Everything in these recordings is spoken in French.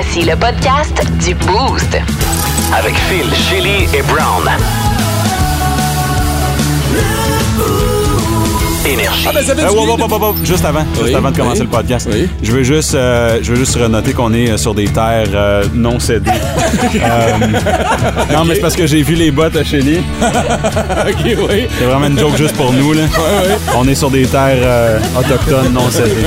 Voici le podcast du Boost. Avec Phil, Chili et Brown. Énergie. Ah, ben, ça fait du wow, bien wow, de- wow, wow, juste avant, juste Oui, avant de commencer oui, le podcast. oui. Je veux juste, euh, je veux juste renoter qu'on est euh, sur des terres euh, non cédées. Euh, non, mais c'est parce que j'ai vu les bottes à Shelly. OK, oui. C'est vraiment une joke juste pour nous là. On est sur des terres euh, autochtones non cédées.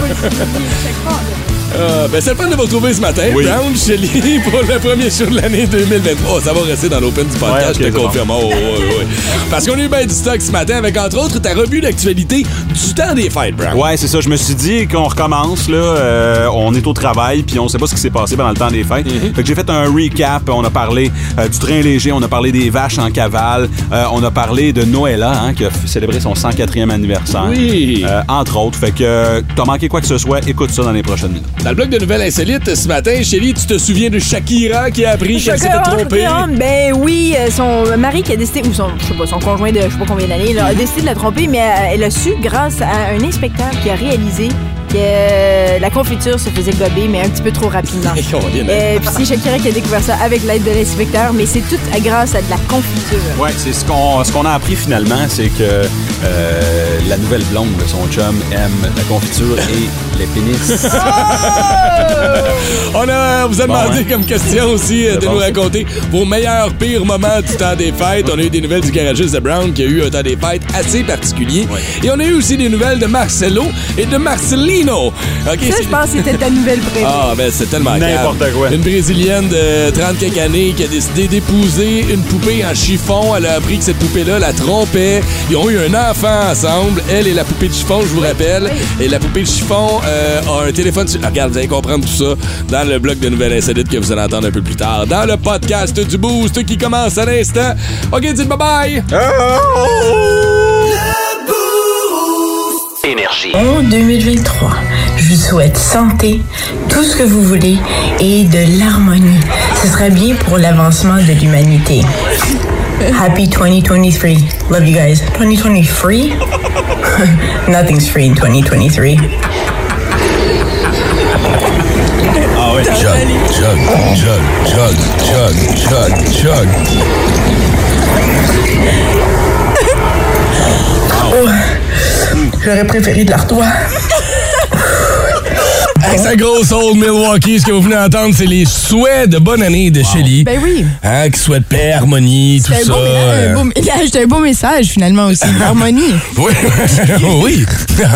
Euh, ben, c'est le fun de vous retrouver ce matin. Oui. Brown, Shelly, pour le premier show de l'année 2023. Ça va rester dans l'open du podcast, Ouais, je te c'est bon. confirme. Oh, ouais, ouais. Parce qu'on a eu bien du stock ce matin avec, entre autres, ta revue d'actualité du temps des fêtes, Brown. Ouais, c'est ça. Je me suis dit qu'on recommence là. euh, on est au travail puis on sait pas ce qui s'est passé pendant le temps des fêtes. Mm-hmm. Fait que j'ai fait un recap. On a parlé euh, du train léger, on a parlé des vaches en cavale, on a parlé de Noëlla hein, qui a célébré son 104e anniversaire. Oui. Entre autres. Fait que t'as manqué quoi que ce soit, écoute ça dans les prochaines minutes. Dans le bloc de nouvelles insolites ce matin, Shelly, tu te souviens de Shakira qui a appris qu'elle s'est fait tromper? Ben oui, euh, son mari qui a décidé, ou son, je sais pas, son conjoint de je sais pas combien d'années, là, a décidé de la tromper, mais euh, elle a su grâce à un inspecteur qui a réalisé que euh, la confiture se faisait gober, mais un petit peu trop rapidement. Euh, Puis c'est Shakira qui a découvert ça avec l'aide de l'inspecteur, mais c'est tout grâce à de la confiture. Ouais, c'est ce qu'on ce qu'on a appris finalement, c'est que euh, la nouvelle blonde de son chum aime la confiture et les pénis. On a, vous a Bon, demandé hein? comme question aussi euh, de bon, nous raconter vos meilleurs pires moments du temps des fêtes. On a eu des nouvelles du garagiste de Brown qui a eu un temps des fêtes assez particulier. Et on a eu aussi des nouvelles de Marcelo et de Marcelino. Ça, je pense que c'était ta nouvelle préférée. Ah, ben c'est tellement N'importe quoi. Une Brésilienne de 30 quelques années qui a décidé d'épouser une poupée en chiffon. Elle a appris que cette poupée-là la trompait. Ils ont eu un enfant ensemble. Elle et la poupée de chiffon, je vous rappelle. Et la poupée de chiffon euh, a un téléphone... sur- Ah, Regarde, vous allez comprendre tout ça dans le bloc de nouvelles insolites que vous allez entendre un peu plus tard. Dans le podcast du Boost qui commence à l'instant. OK, dites bye-bye! Énergie. En 2023, je vous souhaite santé, tout ce que vous voulez et de l'harmonie. Ce serait bien pour l'avancement de l'humanité. Happy 2023. Love you guys. 2023? Nothing's free in 2023. Ah ouais, chug, chug, chug, chug, chug, chug, chug. Oh, j'aurais préféré de l'artois. Avec sa grosse old Milwaukee, ce que vous venez d'entendre, c'est les souhaits de bonne année de Shelly. Ben oui. Hein, qui souhaite paix, harmonie, tout un, ça. beau mélange, euh, un beau- il a ajouté un beau message finalement aussi, l'harmonie. Oui, oui.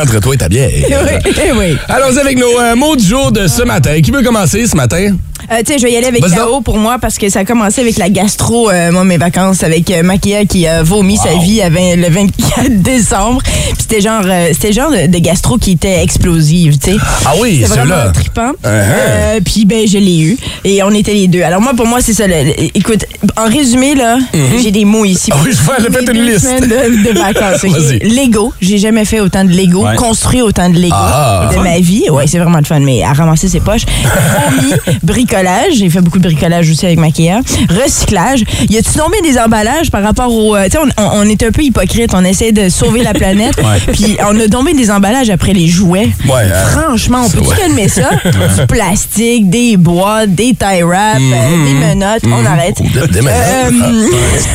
Entre toi et ta bière. oui, oui. Allons avec nos euh, mots du jour de ce matin. Qui veut commencer ce matin? Euh, tu sais, je vais y aller avec Vas-y K.O. pour moi parce que ça a commencé avec la gastro, euh, moi, mes vacances, avec euh, Makia qui a vomi sa vie à le 24 décembre. Puis c'était genre, euh, c'était genre de, de gastro qui était explosive, tu sais. Ah oui, ceux-là. vraiment trippant. Uh-huh. Euh, puis ben, je l'ai eu. Et on était les deux. Alors moi, pour moi, c'est ça. le- écoute, en résumé, là, j'ai des mots ici. Ah oui, je vois, elle a fait Mes une liste. de, de vacances. Vas-y. Lego. J'ai jamais fait autant de Lego. Ouais. Construit autant de Lego Ah. de ma vie. Ouais, c'est vraiment le fun. Mais à ramasser ses poches. Vomi, bricolage. J'ai fait beaucoup de bricolage aussi avec Maquia. Recyclage. Y a-tu tombé des emballages par rapport au. euh, tu sais, on, on- on est un peu hypocrite. On essaie de sauver la planète. Puis on a tombé des emballages après les jouets. Ouais, hein. Franchement, on peut ouais. calmer ça? du plastique, des bois, des tie wraps, euh, des menottes. On arrête. Des- des menottes.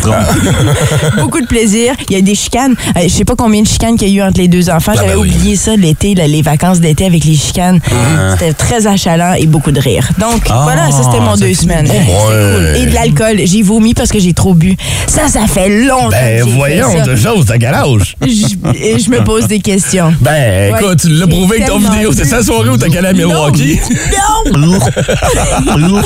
Euh, beaucoup de plaisir. Il y a des chicanes. Euh, je sais pas combien de chicanes qu'il y a eu entre les deux enfants. Ah, J'avais ben oui. oublié ça l'été, les vacances d'été avec les chicanes. C'était très achalant et beaucoup de rire. Donc, voilà, ça c'était mon deux semaines. C'était ouais. cool. Et de l'alcool. J'ai vomi parce que j'ai trop bu. Ça, ça fait longtemps Ben que voyons, fait ça. de choses, âge? Je, et je me pose des questions. Ben, Ouais, écoute, tu l'as prouvé avec ton vidéo. C'est sa soirée où t'as calé à Milwaukee? Non!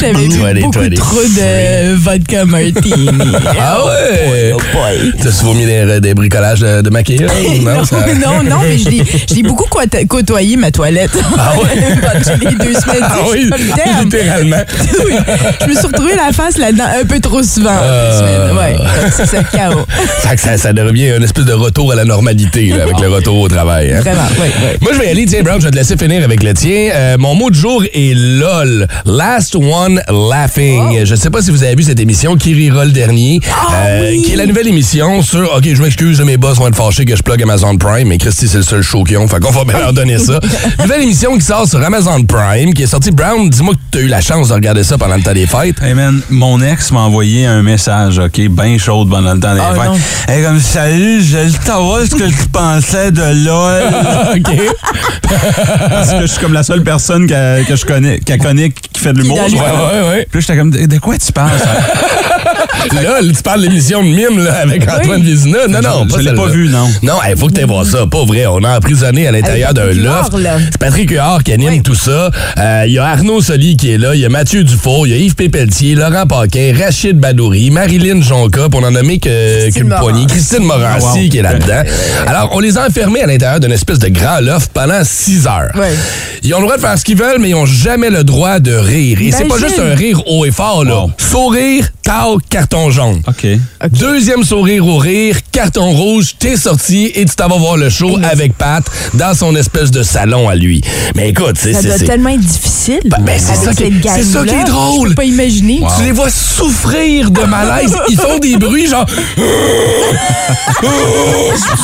J'avais bu Twenty, beaucoup twenty. trop de vodka martini. Ah ouais? Oh boy. T'as vomi des, des bricolages de, de maquillage? non, ça- non, non, mais je l'ai- beaucoup côto- côtoyé, ma toilette. Ah ouais? Pendant les deux semaines. Ah oui, Littéralement. Oui. Je me suis retrouvée la face là-dedans un peu trop souvent. semaines. Ouais, c'est ça, chaos. Ça, ça devient un espèce de retour à la normalité là, avec le retour au travail. hein. Vraiment, oui, oui. Moi, je vais y aller. Tiens, Brown, je vais te laisser finir avec le tien. Euh, mon mot du jour est LOL. Last One Laughing. Je sais pas si vous avez vu cette émission, Qui rira le dernier, euh, qui est la nouvelle émission sur... OK, je m'excuse, mes boss vont être fâchés que je plug Amazon Prime, mais Christy, c'est le seul show qu'ils ont, fait qu'on va bien leur donner ça. nouvelle émission qui sort sur Amazon Prime, qui est sortie Brown. Dis-moi que tu as eu la chance de regarder ça pendant le temps des fêtes. Hey man, mon ex m'a envoyé un message, OK, bien chaud pendant le temps des Ah, fêtes. Elle est comme, salut, je veux savoir ce que tu pensais de LOL. OK. Parce que je suis comme la seule personne que, que je connais, qui connaît, qui fait de l'humour. Ouais, ouais, ouais. Puis j'étais comme, de, quoi tu parles? Là, tu parles de l'émission de mime là, avec Antoine Vézina. Non, non, Je l'ai celle-là. pas vu, non. Non, il faut que tu voir ça. Pas vrai. On a emprisonné à l'intérieur d'un loft. C'est Patrick Huard qui anime Oui. tout ça. Euh, Il y a Arnaud Soli qui est là. Il y a Mathieu Dufault. Il y a Yves Pépeltier, Laurent Paquin, Rachid Badouri, Marilyn Jonca, pour n'en nommer que- qu'une poignée. Christine Morancy wow. qui est là-dedans. Alors, on les a enfermés à l'intérieur d'une espèce de grand loft pendant six heures. Ouais. Ils ont le droit de faire ce qu'ils veulent, mais ils n'ont jamais le droit de rire. Et c'est pas juste un rire haut et fort, là. Wow. Sourire, tao, carton jaune. OK. Deuxième sourire au rire, carton rouge, t'es sorti et tu t'en vas voir le show avec Pat dans son espèce de salon à lui. Mais écoute, c'est Ça c'est- doit c'est- tellement être difficile. Ben, ben, c'est ça qui c'est ça qui est drôle. Je peux pas imaginer. Tu les vois souffrir de malaise. Ils font des bruits genre.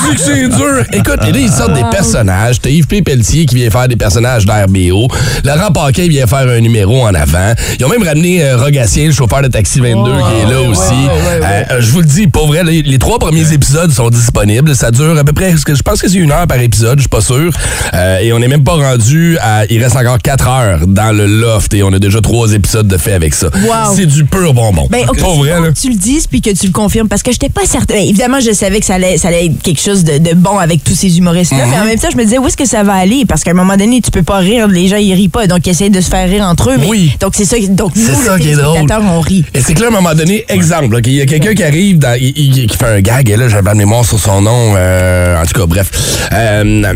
C'est que c'est dur. Écoute, et là, ils sortent des personnages. T'as Yves P. Pelletier qui vient faire des personnages d'RBO. Laurent Paquin vient faire un numéro en avant. Ils ont même ramené euh, Rogatien, le chauffeur de Taxi 22, qui est là ouais, aussi. ouais, ouais, ouais. Euh, je vous le dis, pour vrai, les, les trois premiers épisodes sont disponibles. Ça dure à peu près, je pense que c'est une heure par épisode, je suis pas sûr. Euh, et on n'est même pas rendu à. Il reste encore quatre heures dans le loft et on a déjà trois épisodes de fait avec ça. Wow. C'est du pur bonbon. Ben, c'est vrai, là. que tu le dises puis que tu le confirmes parce que j'étais pas certaine. Ben, évidemment, je savais que ça allait, ça allait être quelque chose de, de bon avec tous ces humoristes-là, mais en même temps, je me disais où est-ce que ça va aller? Parce qu'à un moment donné, tu peux pas rire, les gens ils rient pas, donc ils essayent de se faire rire entre eux. mais- Oui. Donc c'est ça. Donc nous, ça qui est drôle. téléspectateur, on rit. Et c'est que là, à un moment donné, exemple, il y a quelqu'un qui arrive, dans, qui fait un gag, et là, j'ai pas de mémoire sur son nom. euh, en tout cas, bref. Euh,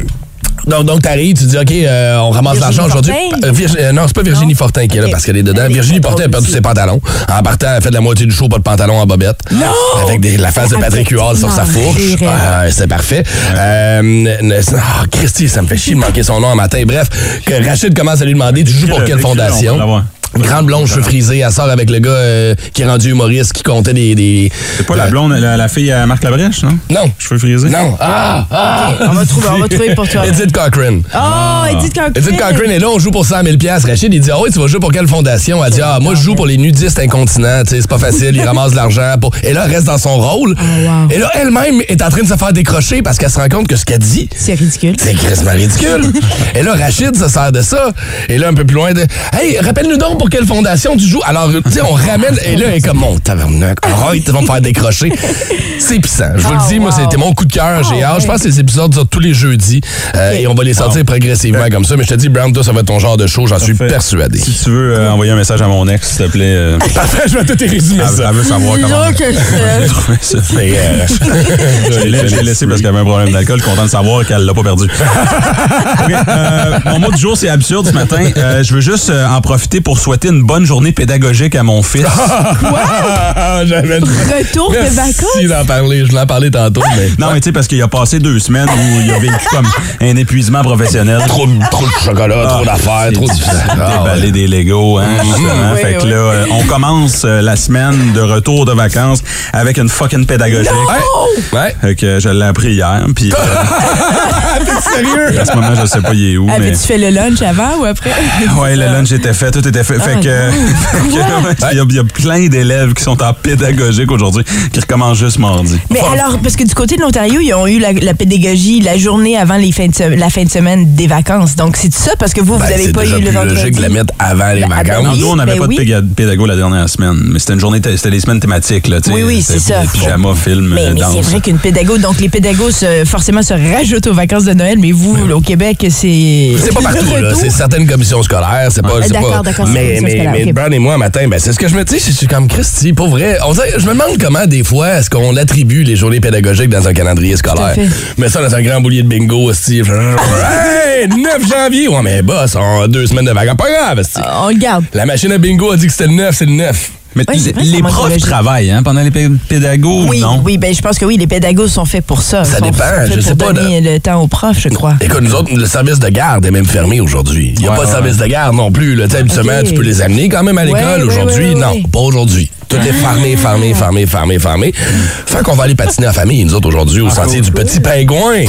donc, donc t'arrives, tu dis, OK, euh, on ramasse l'argent aujourd'hui. Euh, euh, non, c'est pas Virginie Non? Fortin qui est là parce qu'elle est dedans. Elle Virginie Fortin a perdu ses pantalons. En partant, elle a fait la moitié du show, pas de pantalon en bobette. Non! Avec des- la face de Patrick Huard sur sa fourche. Ah, c'est parfait. Euh, ah, Christy, ça me fait chier de manquer son nom un matin. Bref, que Rachid commence à lui demander, tu joues pour quelle fondation? Grande blonde, cheveux frisés, elle sort avec le gars euh, qui est rendu humoriste, qui comptait des... des C'est pas la blonde, la, la fille à Marc Labrèche, non? Non. Cheveux frisés? Non. Ah! ah. On va trouver, on va trouver pour toi. Edith Cochrane. Oh, Edith Cochrane. Edith Cochrane est là, on joue pour 100 000 Rachid, il dit, ah oui, tu vas jouer pour quelle fondation? Elle dit, ah, moi, je joue pour les nudistes incontinents, tu sais, c'est pas facile, il ramasse de l'argent. Pour... Et là, elle reste dans son rôle. wow. Et là, elle-même est en train de se faire décrocher parce qu'elle se rend compte que ce qu'elle dit, C'est ridicule. c'est ridicule. Et là, Rachid se sert de ça. Et là, un peu plus loin, de Hey, rappelle-nous donc pour quelle fondation tu joues? Alors, tu sais, on ramène. Et là, elle est comme mon tabarnak. Arrête, ils vont me faire décrocher. C'est puissant. Je vous le Ah, dis, moi, c'était mon coup de cœur. J'ai Ah, hâte. Je pense que les épisodes sortent tous les jeudis. Euh, et on va les sortir progressivement comme ça. Mais je te dis, Brown, toi, ça va être ton genre de show. J'en suis persuadé. Si tu veux euh, envoyer un message à mon ex, s'il te plaît, euh, je vais tout résumer ça. elle veut savoir comment. Je l'ai je l'ai laissé parce qu'il y avait un problème d'alcool. Content de savoir qu'elle l'a pas perdu. Euh, mon mot du jour, c'est absurde ce matin. Euh, je veux juste euh, en profiter pour souhaiter une bonne journée pédagogique à mon fils. Ah, J'avais Retour de Merci vacances? d'en parler. Je l'en parlais tantôt, mais. Non, mais tu sais, parce qu'il a passé deux semaines où il a vécu comme un épuisement professionnel. Trop, de- trop de chocolat, trop d'affaires, trop de. Ah. Déballer des Legos, hein, justement. Oui, fait que oui. là, euh, on commence euh, la semaine de retour de vacances avec une fucking pédagogique. Ouais. Ouais. Fait que je l'ai appris hier, puis euh, sérieux? à ce moment, je sais pas il est où, mais... Avais-tu fait le lunch avant ou après? Ouais, le lunch était fait, tout était fait. Fait que, fait que, il y, a- il y a plein d'élèves qui sont en pédagogique aujourd'hui qui recommencent juste mardi. Mais alors, parce que du côté de l'Ontario, ils ont eu la, la pédagogie la journée avant les fins de la fin de semaine des vacances. Donc, c'est ça parce que vous, vous Ben, n'avez c'est pas déjà eu le vendredi. logique de la mettre avant les Ben, vacances. ah, Non, oui, nous, on n'avait ben pas oui. de pédago la dernière semaine, mais c'était une journée, c'était les semaines thématiques, là, tu sais. Oui, oui, c'est ça. Pyjama, film, Mais, mais c'est vrai qu'une pédago, donc les pédagos se- forcément se rajoutent aux vacances de Noël, mais vous, au Québec, c'est. C'est pas partout, là. C'est certaines commissions scolaires. C'est pas. Ah, c'est d'accord, pas- d'accord, c'est Mais, mais. Brown et moi, matin, ben, c'est ce que je me dis. Je suis comme Christy, pour vrai. On dirait- je me demande comment, des fois, est-ce qu'on attribue les journées pédagogiques dans un calendrier scolaire? Mais ça, dans un grand boulier de bingo, aussi. Hey, 9 janvier. Ouais, mais boss, on a deux semaines de vacances. Pas grave, esti. On le garde. La machine à bingo a dit que c'était le 9, c'est le 9. Mais Oui, c'est vrai, les de profs travaillent hein, pendant les pé- pédagogues Oui, non? oui, ben je pense que oui, les pédagogues sont faits pour ça. Ça Sont dépend, faits je sais pour pas, donner le temps aux profs, je crois. Écoute, nous autres, le service de garde est même fermé aujourd'hui. Il n'y a Ouais, pas de service de garde non plus. Là. Tu sais, Habituellement, Ok. tu peux les amener quand même à l'école. Ouais, ouais, aujourd'hui, ouais, ouais, non, pas aujourd'hui. Tout est fermé, fermé, fermé, fermé, fermé. Fait qu'on va aller patiner en famille, nous autres, aujourd'hui, au sentier du Petit Pingouin.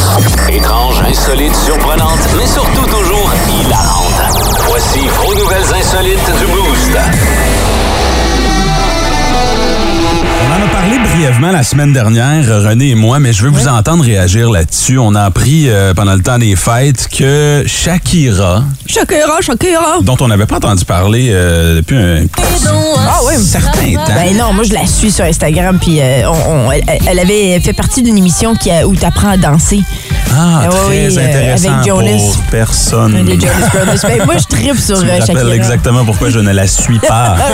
Étrange, insolite, surprenante, mais surtout toujours hilarante. Voici vos nouvelles insolites insolites du Boost. Parlé brièvement la semaine dernière, René et moi, mais je veux vous entendre réagir là-dessus. On a appris euh, pendant le temps des fêtes que Shakira, Shakira, Shakira. dont on n'avait pas entendu parler euh, depuis un Ah oui, certain temps. Ben non, moi je la suis sur Instagram puis euh, on- on- elle, elle avait fait partie d'une émission qui a- où tu apprends à danser. Ah, Ah très oui, euh, intéressant avec Jonas. pour personne. Jonas Brothers. Ben, moi je tripe sur Tu me Shakira. exactement pourquoi je ne la suis pas.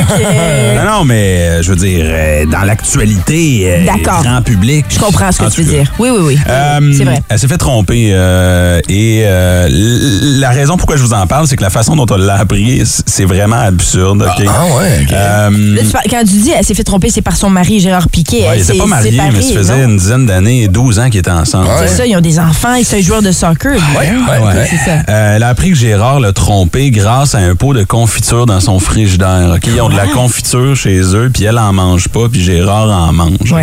Non, non, mais je veux dire, dans l'actualité, euh, D'accord. grand public. Je comprends ce que tu veux dire. Oui, oui, oui. Euh, C'est vrai. Elle s'est fait tromper euh, et euh, la raison pourquoi je vous en parle, c'est que la façon dont on l'a appris, c'est vraiment absurde. ok? Ah ouais, ok. Euh, Là, tu parles- quand tu dis elle s'est fait tromper, c'est par son mari Gérard Piquet. ouais, Elle s'est pas séparée, mais ça faisait non? une dizaine d'années, 12 ans qu'ils étaient ensemble. Ouais. C'est ça, ils ont des enfants, ils sont joueurs de soccer. lui. Ouais, ouais, ouais. C'est ça. Euh, elle a appris que Gérard l'a trompé grâce à un pot de confiture dans son frigidaire. ok? Ils ont de la confiture chez eux, puis elle en mange pas, puis Gérard en mange.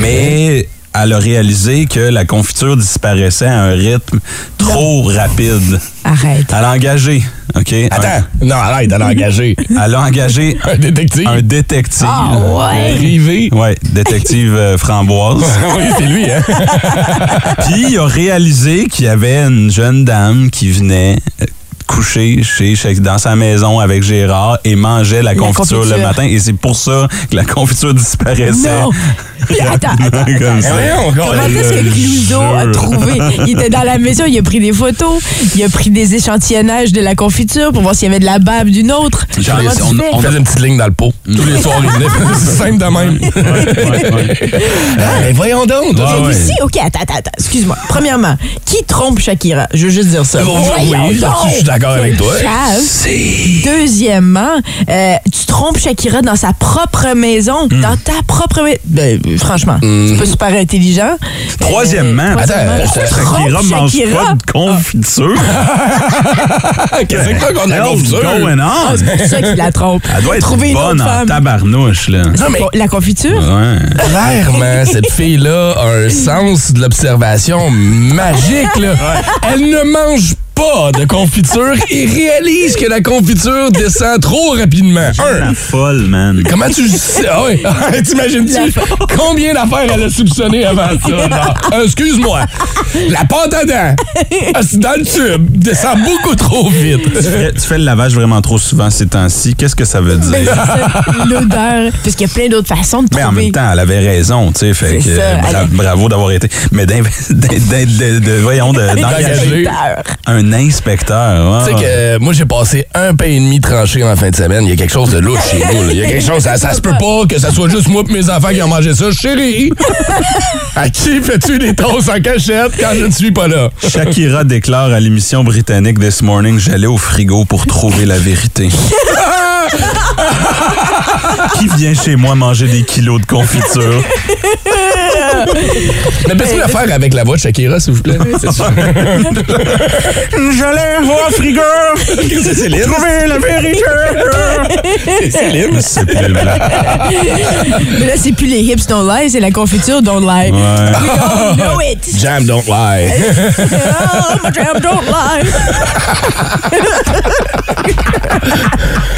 Mais elle a réalisé que la confiture disparaissait à un rythme trop rapide. Arrête. Elle a engagé, OK? Attends, non, arrête, elle a engagé elle a engagé un détective un détective. Ah ouais. privé. Ouais, détective euh, framboise. oui, c'est lui, hein? Puis il a réalisé qu'il y avait une jeune dame qui venait coucher chez, chez- dans sa maison avec Gérard et mangeait la, confiture, confiture. le matin. Et c'est pour ça que la confiture disparaissait. Non. Puis attends, attends, attends. Comme ça. Voyons, Comment est-ce que Clouseau a trouvé? Il était dans la maison, il a pris des photos, il a pris des échantillonnages de la confiture pour voir s'il y avait de la bave d'une autre. Genre, on, on faisait une petite ligne dans le pot. Tous les soirs, il venait. C'est simple de même. Ouais, ouais. Ah, mais voyons donc. Ouais, ouais. OK, attends, attends, attends, excuse-moi. Premièrement, qui trompe Shakira? Je veux juste dire ça. Oh, Voyons oui, donc. je suis d'accord avec toi. Deuxièmement, euh, tu trompes Shakira dans sa propre maison, Hmm. dans ta propre maison. Ben, franchement, c'est pas super intelligent. Troisièmement, Euh, troisièmement, attends, Shakira mange Shakira. pas de confiture? Qu'est-ce que c'est qu'on a confiture? going Ah, on? c'est pour ça qu'il la trompe. Elle doit être Trouver une bonne autre en femme. tabarnouche, là. Non, mais La confiture? Ouais. clairement, cette fille-là a un sens de l'observation magique. Là. Elle ne mange pas de confiture et réalise que la confiture descend trop rapidement. Un, La folle, man. Comment tu sais? Ah oui. T'imagines-tu combien d'affaires elle a soupçonné avant ça? Euh, Excuse-moi. La pâte à dents, ah, c'est dans le tube, descend beaucoup trop vite. Tu fais, tu fais le lavage vraiment trop souvent ces temps-ci. Qu'est-ce que ça veut dire? Ben, c'est ça, L'odeur. Parce qu'il y a plein d'autres façons de Mais en même temps, elle avait raison, tu sais. Fait que, ça, bra- elle- bravo d'avoir été. Mais d'engager L'odeur. Un inspecteur. Tu sais que euh, moi, j'ai passé un pain et demi tranché en fin de semaine. Il y a quelque chose de louche chez nous. Il y a quelque chose, ça, ça se peut pas que ça soit juste moi et mes enfants qui ont mangé ça. Chérie, à qui fais-tu des toasts en cachette quand je ne suis pas là? Shakira déclare à l'émission britannique This Morning J'allais au frigo pour trouver la vérité. Qui vient chez moi manger des kilos de confiture? Mais peux-tu le faire avec la voix de Shakira, s'il vous plaît? J'allais au frigo C'est Céline. trouver la vérité. C'est Céline. C'est plus le blanc. Mais là, c'est plus les hips don't lie, c'est la confiture don't lie. Ouais. We all know it. Jam don't lie. Oh, my jam don't lie.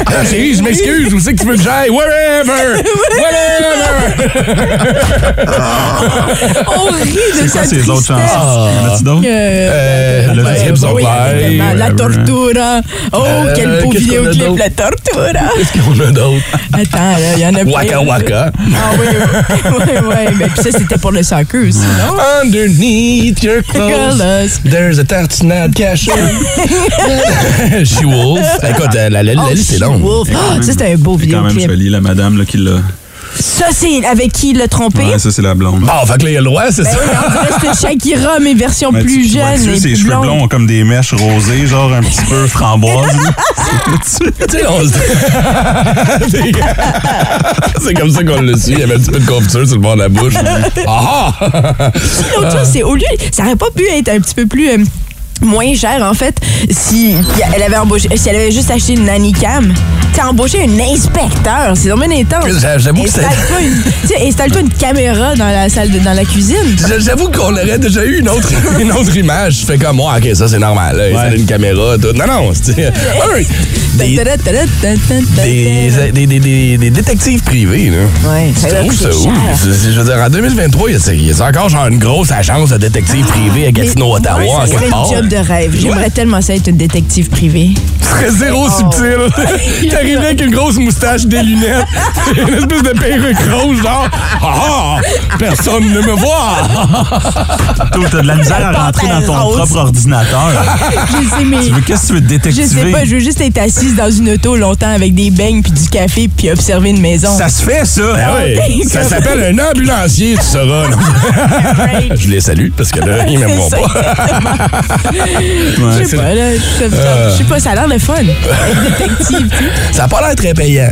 Ah, chérie, je m'excuse. Où c'est que tu veux que j'aille? Wherever! Wherever! On rit de sa quoi ces autres tristesse. chansons? D'autres? Euh, Euh, Le la hips oui, la tortura. Oh, Euh, quel beau a vidéoclip, la tortura. Qu'est-ce qu'on a d'autre? Attends, là, il y en a plein. Waka waka. Ah oui, oui, oui, oui. Mais puis ça, c'était pour le soccer aussi, non? Underneath your clothes, there's a tartinade cachée. She-Wolf. Écoute, la, la, la liste est longue. Wolf. Ah, ça, c'était un beau C'est quand même vidéoclip. joli, la madame là, qui l'a. Ça, c'est avec qui il l'a trompé? Ouais, ça, c'est la blonde. Bon, fait que là, il y a le droit, c'est Ben ça? oui, c'est Shakira, mais version Mais plus tu- tu jeune et ses cheveux blonds ont comme des mèches rosées, genre un petit peu framboise. Tu sais, on se- C'est- C'est comme ça qu'on l'a su. Il y avait un petit peu de confiture sur le bord de la bouche. Ah ah! L'autre chose, c'est au lieu, ça aurait pas pu être un petit peu plus euh, moins cher en fait si elle avait embauché, si elle avait juste acheté une nanny cam. T'as embauché un inspecteur, c'est dommage intense. J'a- j'avoue que c'est- Installe-toi une, caméra dans la salle, de, dans la cuisine. J'a- J'avoue qu'on aurait déjà eu une autre, une autre image. Je fais comme moi, ok, ça c'est normal. Là, Ouais. une caméra, tout. Non, non, c'est. Un, Des, des, des, des, détectives privés, là. Ouais, ça Tu va trouves ça où? C'est- c'est- Je veux dire, en 2023, il y a- il y a encore genre une grosse agence de détectives privés à Gatineau, Ottawa, en Ça serait quelque un part? job de rêve. J'aimerais tellement ça être une détective privée. Ce serait zéro Oh. subtil. T'arrivais avec une grosse moustache, des lunettes, une espèce de perruque rose, genre Ah! ah, Personne ne me voit! Toi, t'as de la misère à rentrer dans ton propre ordinateur. Je sais, mais. Tu veux, qu'est-ce que tu veux Je détectiver? sais pas, je veux juste être assise dans une auto longtemps avec des beignes puis du café puis observer une maison. Ça se fait, ça. Ben oui, ça s'appelle un ambulancier, tu sauras. non? Je les salue parce que là, ils m'aimeront pas. Je sais pas, là. Je Euh. sais pas, ça a l'air de fun. Être détective, tu sais. Ça n'a pas l'air très payant.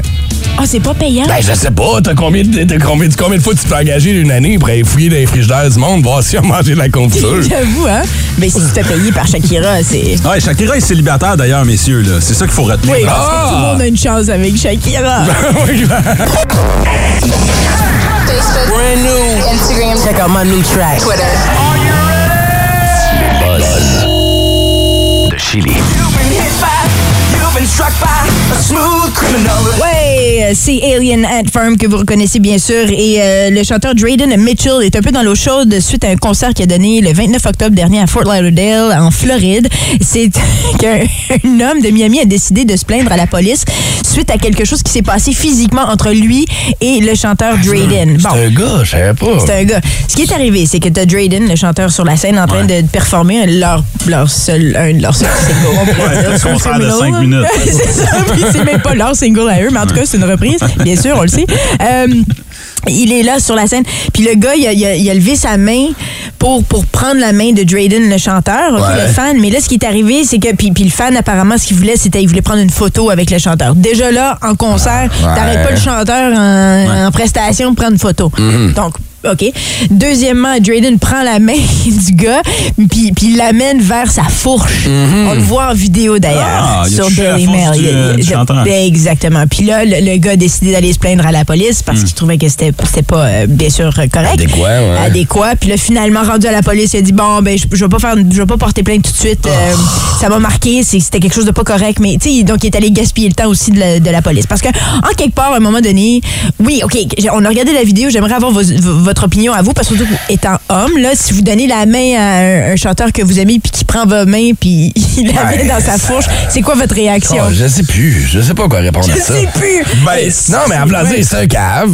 Ah, c'est pas payant? Ben, je sais pas, t'as combien, de- t'as combien, combien de fois tu peux engager une année pour aller fouiller dans les frigidaires du monde, voir si on mangé de la confiture? J'avoue, hein. Mais si tu te fais payer par Shakira, c'est. Ouais, Shakira est célibataire d'ailleurs, messieurs. là. C'est ça qu'il faut retenir. Oui, parce que tout le monde a une chance avec Shakira. Instagram. Check out my new track. Twitter. De Chili. Ouais, c'est Alien Ant Farm que vous reconnaissez bien sûr. Et euh, le chanteur Drayden Mitchell est un peu dans l'eau chaude suite à un concert qu'il a donné le 29 octobre dernier à Fort Lauderdale, en Floride. C'est qu'un un homme de Miami a décidé de se plaindre à la police suite à quelque chose qui s'est passé physiquement entre lui et le chanteur Drayden. Bon. C'est un gars, je savais pas. C'est un gars. Ce qui est arrivé, c'est que t'as Drayden, le chanteur sur la scène, en train de performer leur, leur seul, un de leurs seuls singles. on pourrait dire, concert de Criminal. cinq minutes. c'est ça, c'est même pas leur single à eux, mais en tout cas, c'est une reprise. Bien sûr, on le sait. Euh, il est là sur la scène. Puis le gars, il a, il a- il a levé sa main pour, pour prendre la main de Drayden, le chanteur, Ouais. le fan. Mais là, ce qui est arrivé, c'est que. Puis, puis le fan, apparemment, ce qu'il voulait, c'était il voulait prendre une photo avec le chanteur. Déjà là, en concert, Ouais. t'arrêtes pas le chanteur en, en prestation pour prendre une photo. Mm-hmm. Donc, OK. Deuxièmement, Drayden prend la main du gars, puis, puis il l'amène vers sa fourche. Mm-hmm. On le voit en vidéo d'ailleurs Ah, sur Daily Mail. euh, ben, exactement. Puis là, le, le gars a décidé d'aller se plaindre à la police parce qu'il trouvait que c'était pas, euh, bien sûr, euh, correct. Adéquat, ouais. Adéquat. Puis là, finalement, rendu à la police, il a dit Bon, ben, je, je vais pas faire, je vais pas porter plainte tout de suite. Euh, ça m'a marqué, c'était quelque chose de pas correct. Mais, tu sais, donc, il est allé gaspiller le temps aussi de la, de la police. Parce que, en quelque part, à un moment donné, oui, OK, on a regardé la vidéo, j'aimerais avoir vos- v- votre opinion à vous, parce que surtout étant homme, là, si vous donnez la main à un, un chanteur que vous aimez, puis qui prend vos mains, puis il la met dans sa fourche, c'est quoi votre réaction? Oh, je sais plus. Je sais pas quoi répondre à Je ça. sais plus. Ben, non, mais dire, c'est un cave.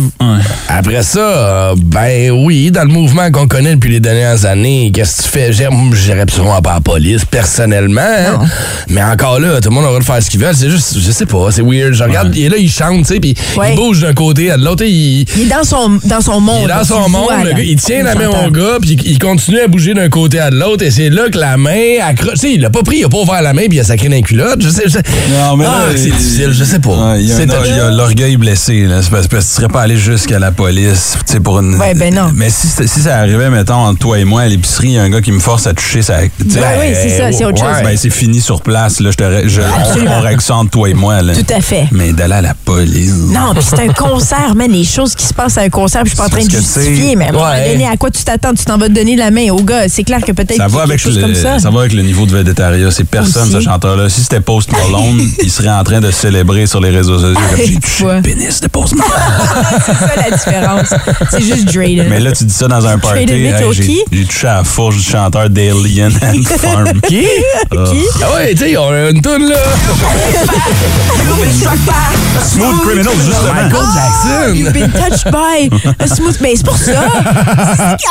Après ça, euh, ben oui, dans le mouvement qu'on connaît depuis les dernières années, qu'est-ce que tu fais? J'irais absolument pas à la police, personnellement. hein. Mais encore là, tout le monde a le droit de faire ce qu'il veut. C'est juste, je sais pas, c'est weird. Je regarde, est là, il chante, tu sais, puis Ouais. il bouge d'un côté à l'autre. Il, Il est dans son, dans son monde. il est dans son monde, le gars, il tient la main au gars, puis il continue à bouger d'un côté à l'autre, et c'est là que la main accroche. Tu sais, il l'a pas pris, il a pas ouvert la main, puis il a sacré dans les culottes. Je sais, je sais. Non, mais là, Ah, c'est il- difficile, je sais pas. Il y a, l'orgueil blessé. Là. C'est parce, parce que tu serais pas allé jusqu'à la police tu sais, pour une. Ouais, ben non. Mais si, ça arrivait, mettons, entre toi et moi à l'épicerie, il y a un gars qui me force à toucher sa. tu sais, Ben oui, c'est ça, c'est autre ouais. chose. Ben, c'est fini sur place. Là, je on, règle ça entre toi et moi. Là. Tout à fait. Mais d'aller à la police. Non, puis c'est un concert, man. Les choses qui se passent à un concert, puis je suis pas en train de justifier, sais, mais à un moment donné, à quoi tu t'attends? Tu t'en vas te donner la main au gars. C'est clair que peut-être Ça va, avec le, comme ça. ça va avec le niveau de vedettariat. C'est personne, Aussi. ce chanteur-là. Si c'était Post Malone, il serait en train de célébrer sur les réseaux sociaux. Comme j'ai touché le pénis de Post Malone. C'est ça la différence. C'est juste Drayden. Mais là, tu dis ça dans un party. Hey, j'ai touché à la fourche du chanteur d'Alien and Farm. Qui? Qui? Ah ouais, tu sais, on a une toune, là. Smooth Criminal, justement. Michael Jackson. You've been touched by a smooth. Mais c'est pour ça.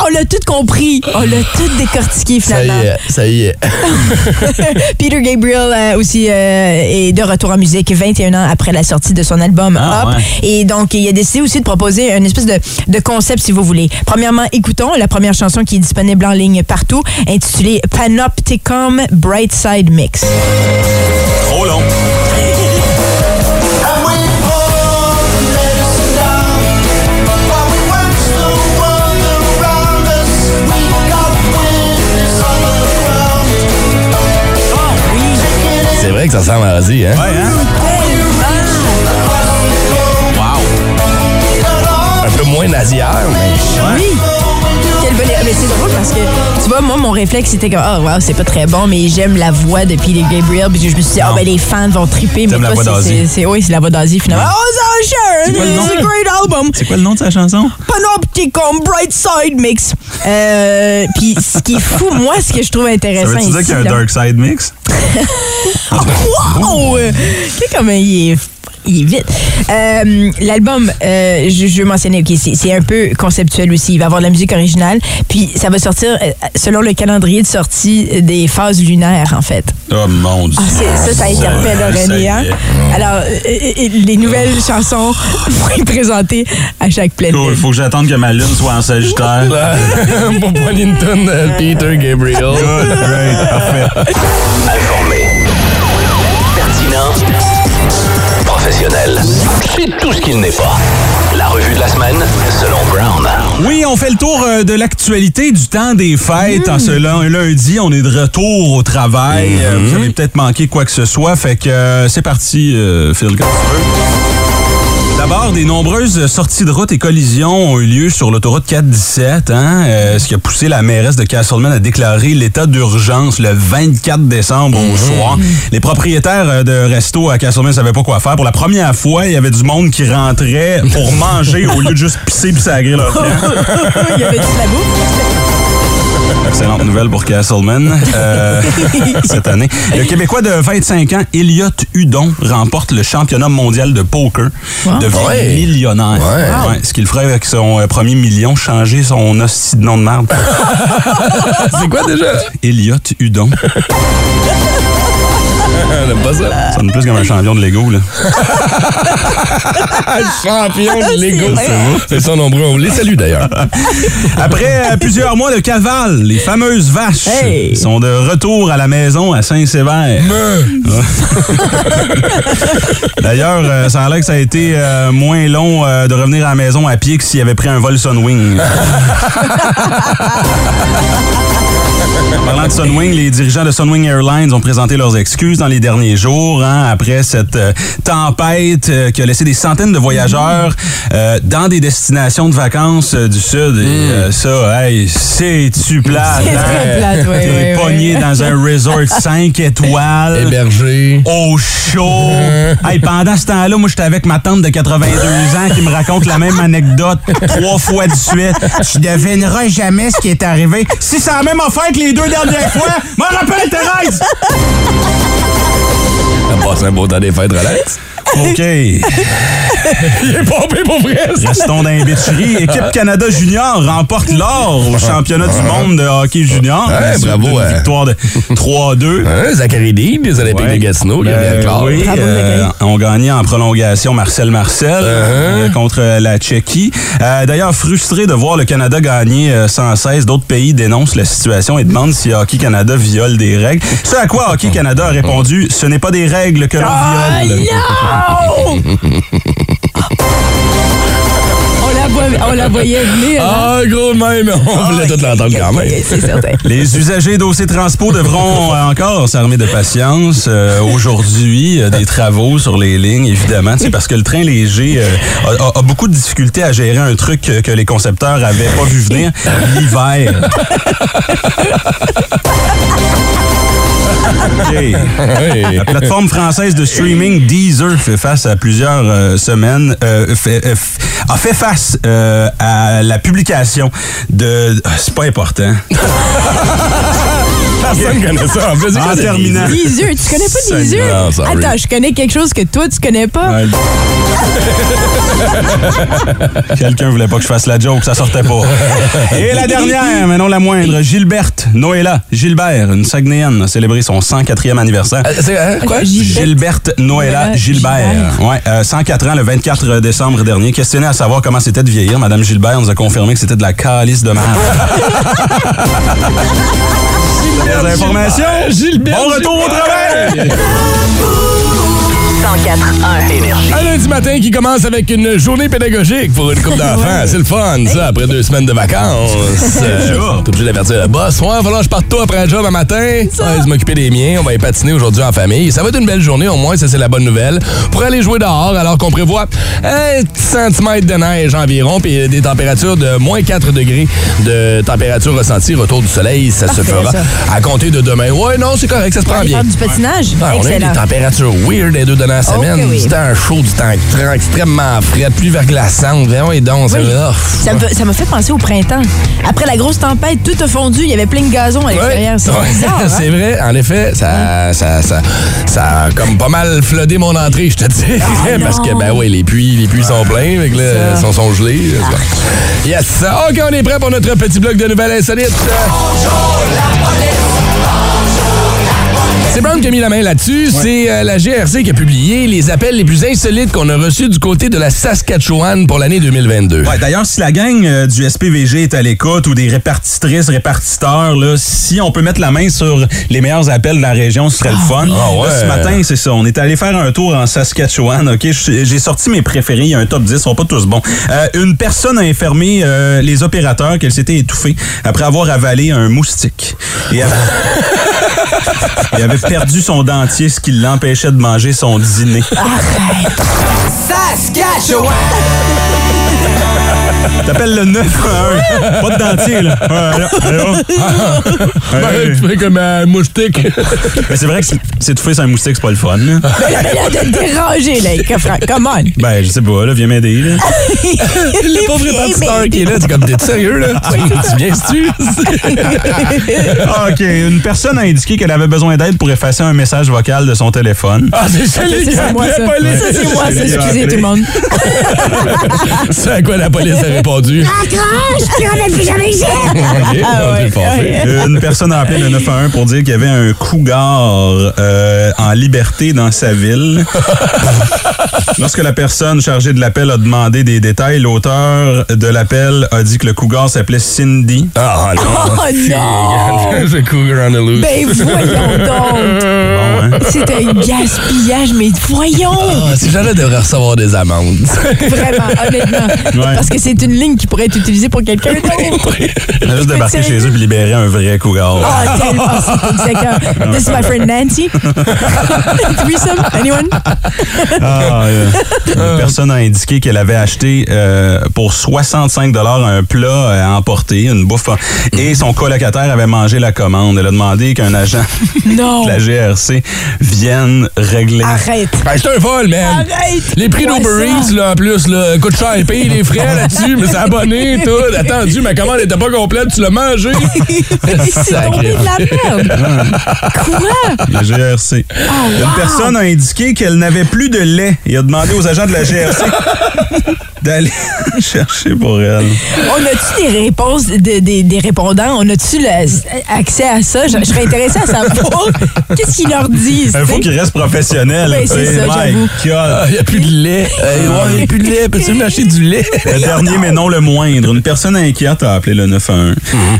On l'a tout compris. On l'a tout décortiqué Ça y finalement. est, ça y est. Peter Gabriel euh, aussi euh, est de retour en musique 21 ans après la sortie de son album Ah, Up. ouais. Et donc, il a décidé aussi de proposer une espèce de, de concept, si vous voulez. Premièrement, écoutons la première chanson qui est disponible en ligne partout, intitulée Panopticon Bright Side Mix. Trop long. Vrai que ça ressemble à Ozzy, hein? Ouais, hein? Wow. Un peu moins nazière, mais... Oui! Quel bon Mais c'est drôle parce que, tu vois, moi, mon réflexe, c'était comme, oh, wow, c'est pas très bon, mais j'aime la voix de Peter Gabriel. Puis je me suis dit, oh, ben, les fans vont triper. Mais la toi, voix c'est- c'est- c'est- Oui, c'est la voix d'Ozzy, finalement. Oh, ça, sure! a great album! C'est quoi le nom de sa chanson? Panopticon Bright Side Mix. Euh, Puis ce qui est fou, moi, ce que je trouve Ça intéressant veut-tu dire ici, qu'il y a un Dark Side Mix? Wow! Tu sais comment il est. Il est vite. Euh, L'album, euh, je, je veux mentionner, ok, c'est un peu conceptuel aussi. Il va avoir de la musique originale, puis ça va sortir euh, selon le calendrier de sortie des phases lunaires, en fait. Oh mon Dieu. Ah, c'est- ça, ça interpelle y Hein? Alors, euh, euh, les nouvelles chansons vont être présentées à chaque pleine Cool, lune. faut que j'attende que ma lune soit en Sagittaire. Pour Paddington, euh, Peter Gabriel. Good, great, parfait. Informé. Pertinent. Professionnel. C'est tout ce qu'il n'est pas. La revue de la semaine, selon Brown. Oui, on fait le tour euh, de l'actualité du temps des fêtes. En ce lun- lundi, on est de retour au travail. Euh, vous avez peut-être manqué quoi que ce soit. Fait que euh, c'est parti, euh, Phil, quand tu veux. D'abord, des nombreuses sorties de route et collisions ont eu lieu sur l'autoroute 417, hein, euh, ce qui a poussé la mairesse de Castleman à déclarer l'état d'urgence le 24 décembre au soir. Les propriétaires euh, de resto à Castleman ne savaient pas quoi faire. Pour la première fois, il y avait du monde qui rentrait pour manger au lieu de juste pisser puis sagrer leur. Il y avait toute la bouffe. Excellente nouvelle pour Castleman euh, cette année. Le Québécois de 25 ans, Elliot Hudon, remporte le championnat mondial de poker. Devient Ouais. millionnaire. Ouais. Ouais, ce qu'il ferait avec son euh, premier million, changer son hostie de nom de marde. C'est quoi déjà? Elliot Hudon. Pas ça? Ça sonne plus comme un champion de Lego, là. Champion de Lego. C'est son nombreux. On les salue d'ailleurs. Après euh, plusieurs mois de cavale, les fameuses vaches Hey. sont de retour à la maison à Saint-Sévère. D'ailleurs, euh, ça a l'air que ça a été euh, moins long euh, de revenir à la maison à pied que s'il avait pris un vol Sunwing. Parlant de Sunwing, les dirigeants de Sunwing Airlines ont présenté leurs excuses dans les derniers jours hein, après cette euh, tempête euh, qui a laissé des centaines de voyageurs euh, dans des destinations de vacances du Sud. Et euh, ça, hey, c'est-tu plate? C'est hein? très plate, oui, T'es oui, oui. pogné dans un resort 5 étoiles. Hébergé. Au chaud. hey, pendant ce temps-là, moi, j'étais avec ma tante de 82 ans qui me raconte la même anecdote trois fois de suite. Tu devineras jamais ce qui est arrivé. Si c'est la même affaire que les deux dernières fois, m'en rappelle, Thérèse! Passe un beau temps des fêtes, relax. OK. Il est pompé pour vrai. Restons dans les bitcheries. Équipe Canada Junior remporte l'or au championnat du monde de hockey junior. Ouais, bravo, hein. Victoire de 3-2. Hein, Zachary Dean, des Olympiques Ouais. de Gatineau, il Ben Claude. oui, Bravo, euh, on gagnait en prolongation Marcel Marcel euh, contre la Tchéquie. Euh, D'ailleurs, frustré de voir le Canada gagner euh, sans cesse, d'autres pays dénoncent la situation et demandent si Hockey Canada viole des règles. Ce à quoi Hockey Canada a répondu, ce n'est pas des règles que l'on viole. On la voyait venir. hein? Ah, gros même. On voulait tout l'entendre quand même. C'est certain. Les usagers d'OC Transpo devront euh, encore s'armer de patience. Euh, Aujourd'hui, euh, des travaux sur les lignes, évidemment. C'est parce que le train léger euh, a, beaucoup de difficultés à gérer un truc que, que les concepteurs avaient pas vu venir, l'hiver. Oui. La plateforme française de streaming Deezer fait face à plusieurs euh, semaines, euh, fait- euh, a fait face euh, à la publication de... Ah, C'est pas important. Personne connaît ça. En plus, c'est En terminant. Tu connais pas Seigneur, Deezer? sorry. Attends, je connais quelque chose que toi, tu connais pas. Ouais. Quelqu'un voulait pas que je fasse la joke, ça sortait pas. Et la dernière, mais non la moindre, Gilberte Noëlla Gilbert, une Saguenayenne, a célébré son 104e anniversaire. Euh, C'est hein, quoi? Gilberte Noëlla Noëlla Gilbert. Ouais, euh, 104 ans le 24 décembre dernier. Questionné à savoir comment c'était de vieillir, Madame Gilbert nous a confirmé que c'était de la calice de merde. Dernière information. Gilbert Bon retour au travail. 104.1. Énergie. Un lundi matin qui commence avec une journée pédagogique pour une couple d'enfants. C'est le fun, ça, après deux semaines de vacances. Euh, T'es obligé d'avertir le boss. Ouais, il va falloir que je parte tôt après un job un matin. Ouais, je vais m'occuper des miens. On va y patiner aujourd'hui en famille. Ça va être une belle journée, au moins, ça, c'est la bonne nouvelle. Pour aller jouer dehors, alors qu'on prévoit un petit centimètre de neige environ, puis des températures de moins 4 degrés de température ressentie. Retour du soleil, ça se fera ça. à compter de demain. Ouais, non, c'est correct, ça se prend bien. du patinage? Ah, on a eu des températures weird les deux Ok, semaines. oui. Du temps chaud, du temps extrêmement frais, plus verglaçante. Voyons, et donc, ça Oui. Ça m'a fait penser au printemps. Après la grosse tempête, tout a fondu. Il y avait plein de gazon à l'extérieur. C'est hein? C'est vrai, en effet, ça, ça, ça, ça a comme pas mal flodé mon entrée, je te dis. Parce que, ben oui, les puits, les puits sont pleins, que là, sont, sont gelés. Yes! OK, on est prêt pour notre petit bloc de nouvelles insolites. C'est Brown qui a mis la main là-dessus. C'est euh, la GRC qui a publié les appels les plus insolites qu'on a reçus du côté de la Saskatchewan pour l'année 2022. Ouais, D'ailleurs, si la gang euh, du SPVG est à l'écoute ou des répartitrices, répartiteurs, là, si on peut mettre la main sur les meilleurs appels de la région, ce serait le fun. Ah ouais. Là, ce matin, c'est ça. On est allé faire un tour en Saskatchewan. Ok, J'ai sorti mes préférés. Il y a un top 10. Ils sont pas tous bons. Euh, une personne a informé euh, les opérateurs qu'elle s'était étouffée après avoir avalé un moustique. Et avait perdu son dentier, ce qui l'empêchait de manger son dîner. T'appelles le 911. Pas de dentier, là. Ouais, là. Allô? Ben, tu fais comme un moustique. Mais c'est vrai que c'est- s'étouffer sur un moustique, c'est pas le fun. là. Mais là, mais là, de te déranger, là, Franck. Come on. Ben, je sais pas, là, viens m'aider, là. Le pauvre Viens répartiteur qui est là, t'es comme, t'es sérieux, là? Tu viens-tu? Ah, OK. Une personne a indiqué qu'elle avait besoin d'aide pour effacer un message vocal de son téléphone. Ah, c'est Ça, appelé ça. la police. Ça, c'est moi, ça. Excusez tout le monde. C'est à quoi la police a répondu? Accroche, tu reviens plus jamais ici. Ah ouais. Une personne a appelé le 911 pour dire qu'il y avait un cougar euh, en liberté dans sa ville. Lorsque la personne chargée de l'appel a demandé des détails, l'auteur de l'appel a dit que le cougar s'appelait Cindy. Ah non. Oh non! C'est cougar on the loose. Ben voyons donc! Bon, hein? C'est un gaspillage, mais voyons! Ah, ces gens-là devraient recevoir des amendes. Vraiment, honnêtement. Ouais. Parce que c'est une ligne qui pourrait être utilisée pour quelqu'un d'autre. Juste débarqué chez eux et libérer un vrai cougar. Ah, tellement, c'est exactement. This is my friend Nancy. Threesome? Anyone? Ah, euh, une personne a indiqué qu'elle avait acheté euh, pour 65 un plat euh, à emporter, une bouffe, et son colocataire avait mangé la commande. Elle a demandé qu'un agent Non! de la GRC vienne régler. Arrête! Ben, c'est un vol, man. Arrête! Les prix d'Uber. Eats, là, en plus, là, coûte cher. Paye les frais mais c'est abonné, tout. Attendu, ma commande n'était pas complète, tu l'as mangé. C'est tombé de la merde! Quoi? La GRC. Une personne a indiqué qu'elle n'avait plus de lait et a demandé aux agents de la GRC d'aller chercher pour elle. On a-tu des réponses de- des- des répondants? On a-tu accès à ça? Je, je serais intéressée à savoir qu'est-ce qu'ils leur disent. Il faut qu'ils restent professionnels. Ben, c'est ça, My j'avoue. God. Il n'y a plus de lait. Il n'y a plus de lait. Peux-tu m'acheter du lait? Le dernier, mais non le moindre. Une personne inquiète a appelé le 911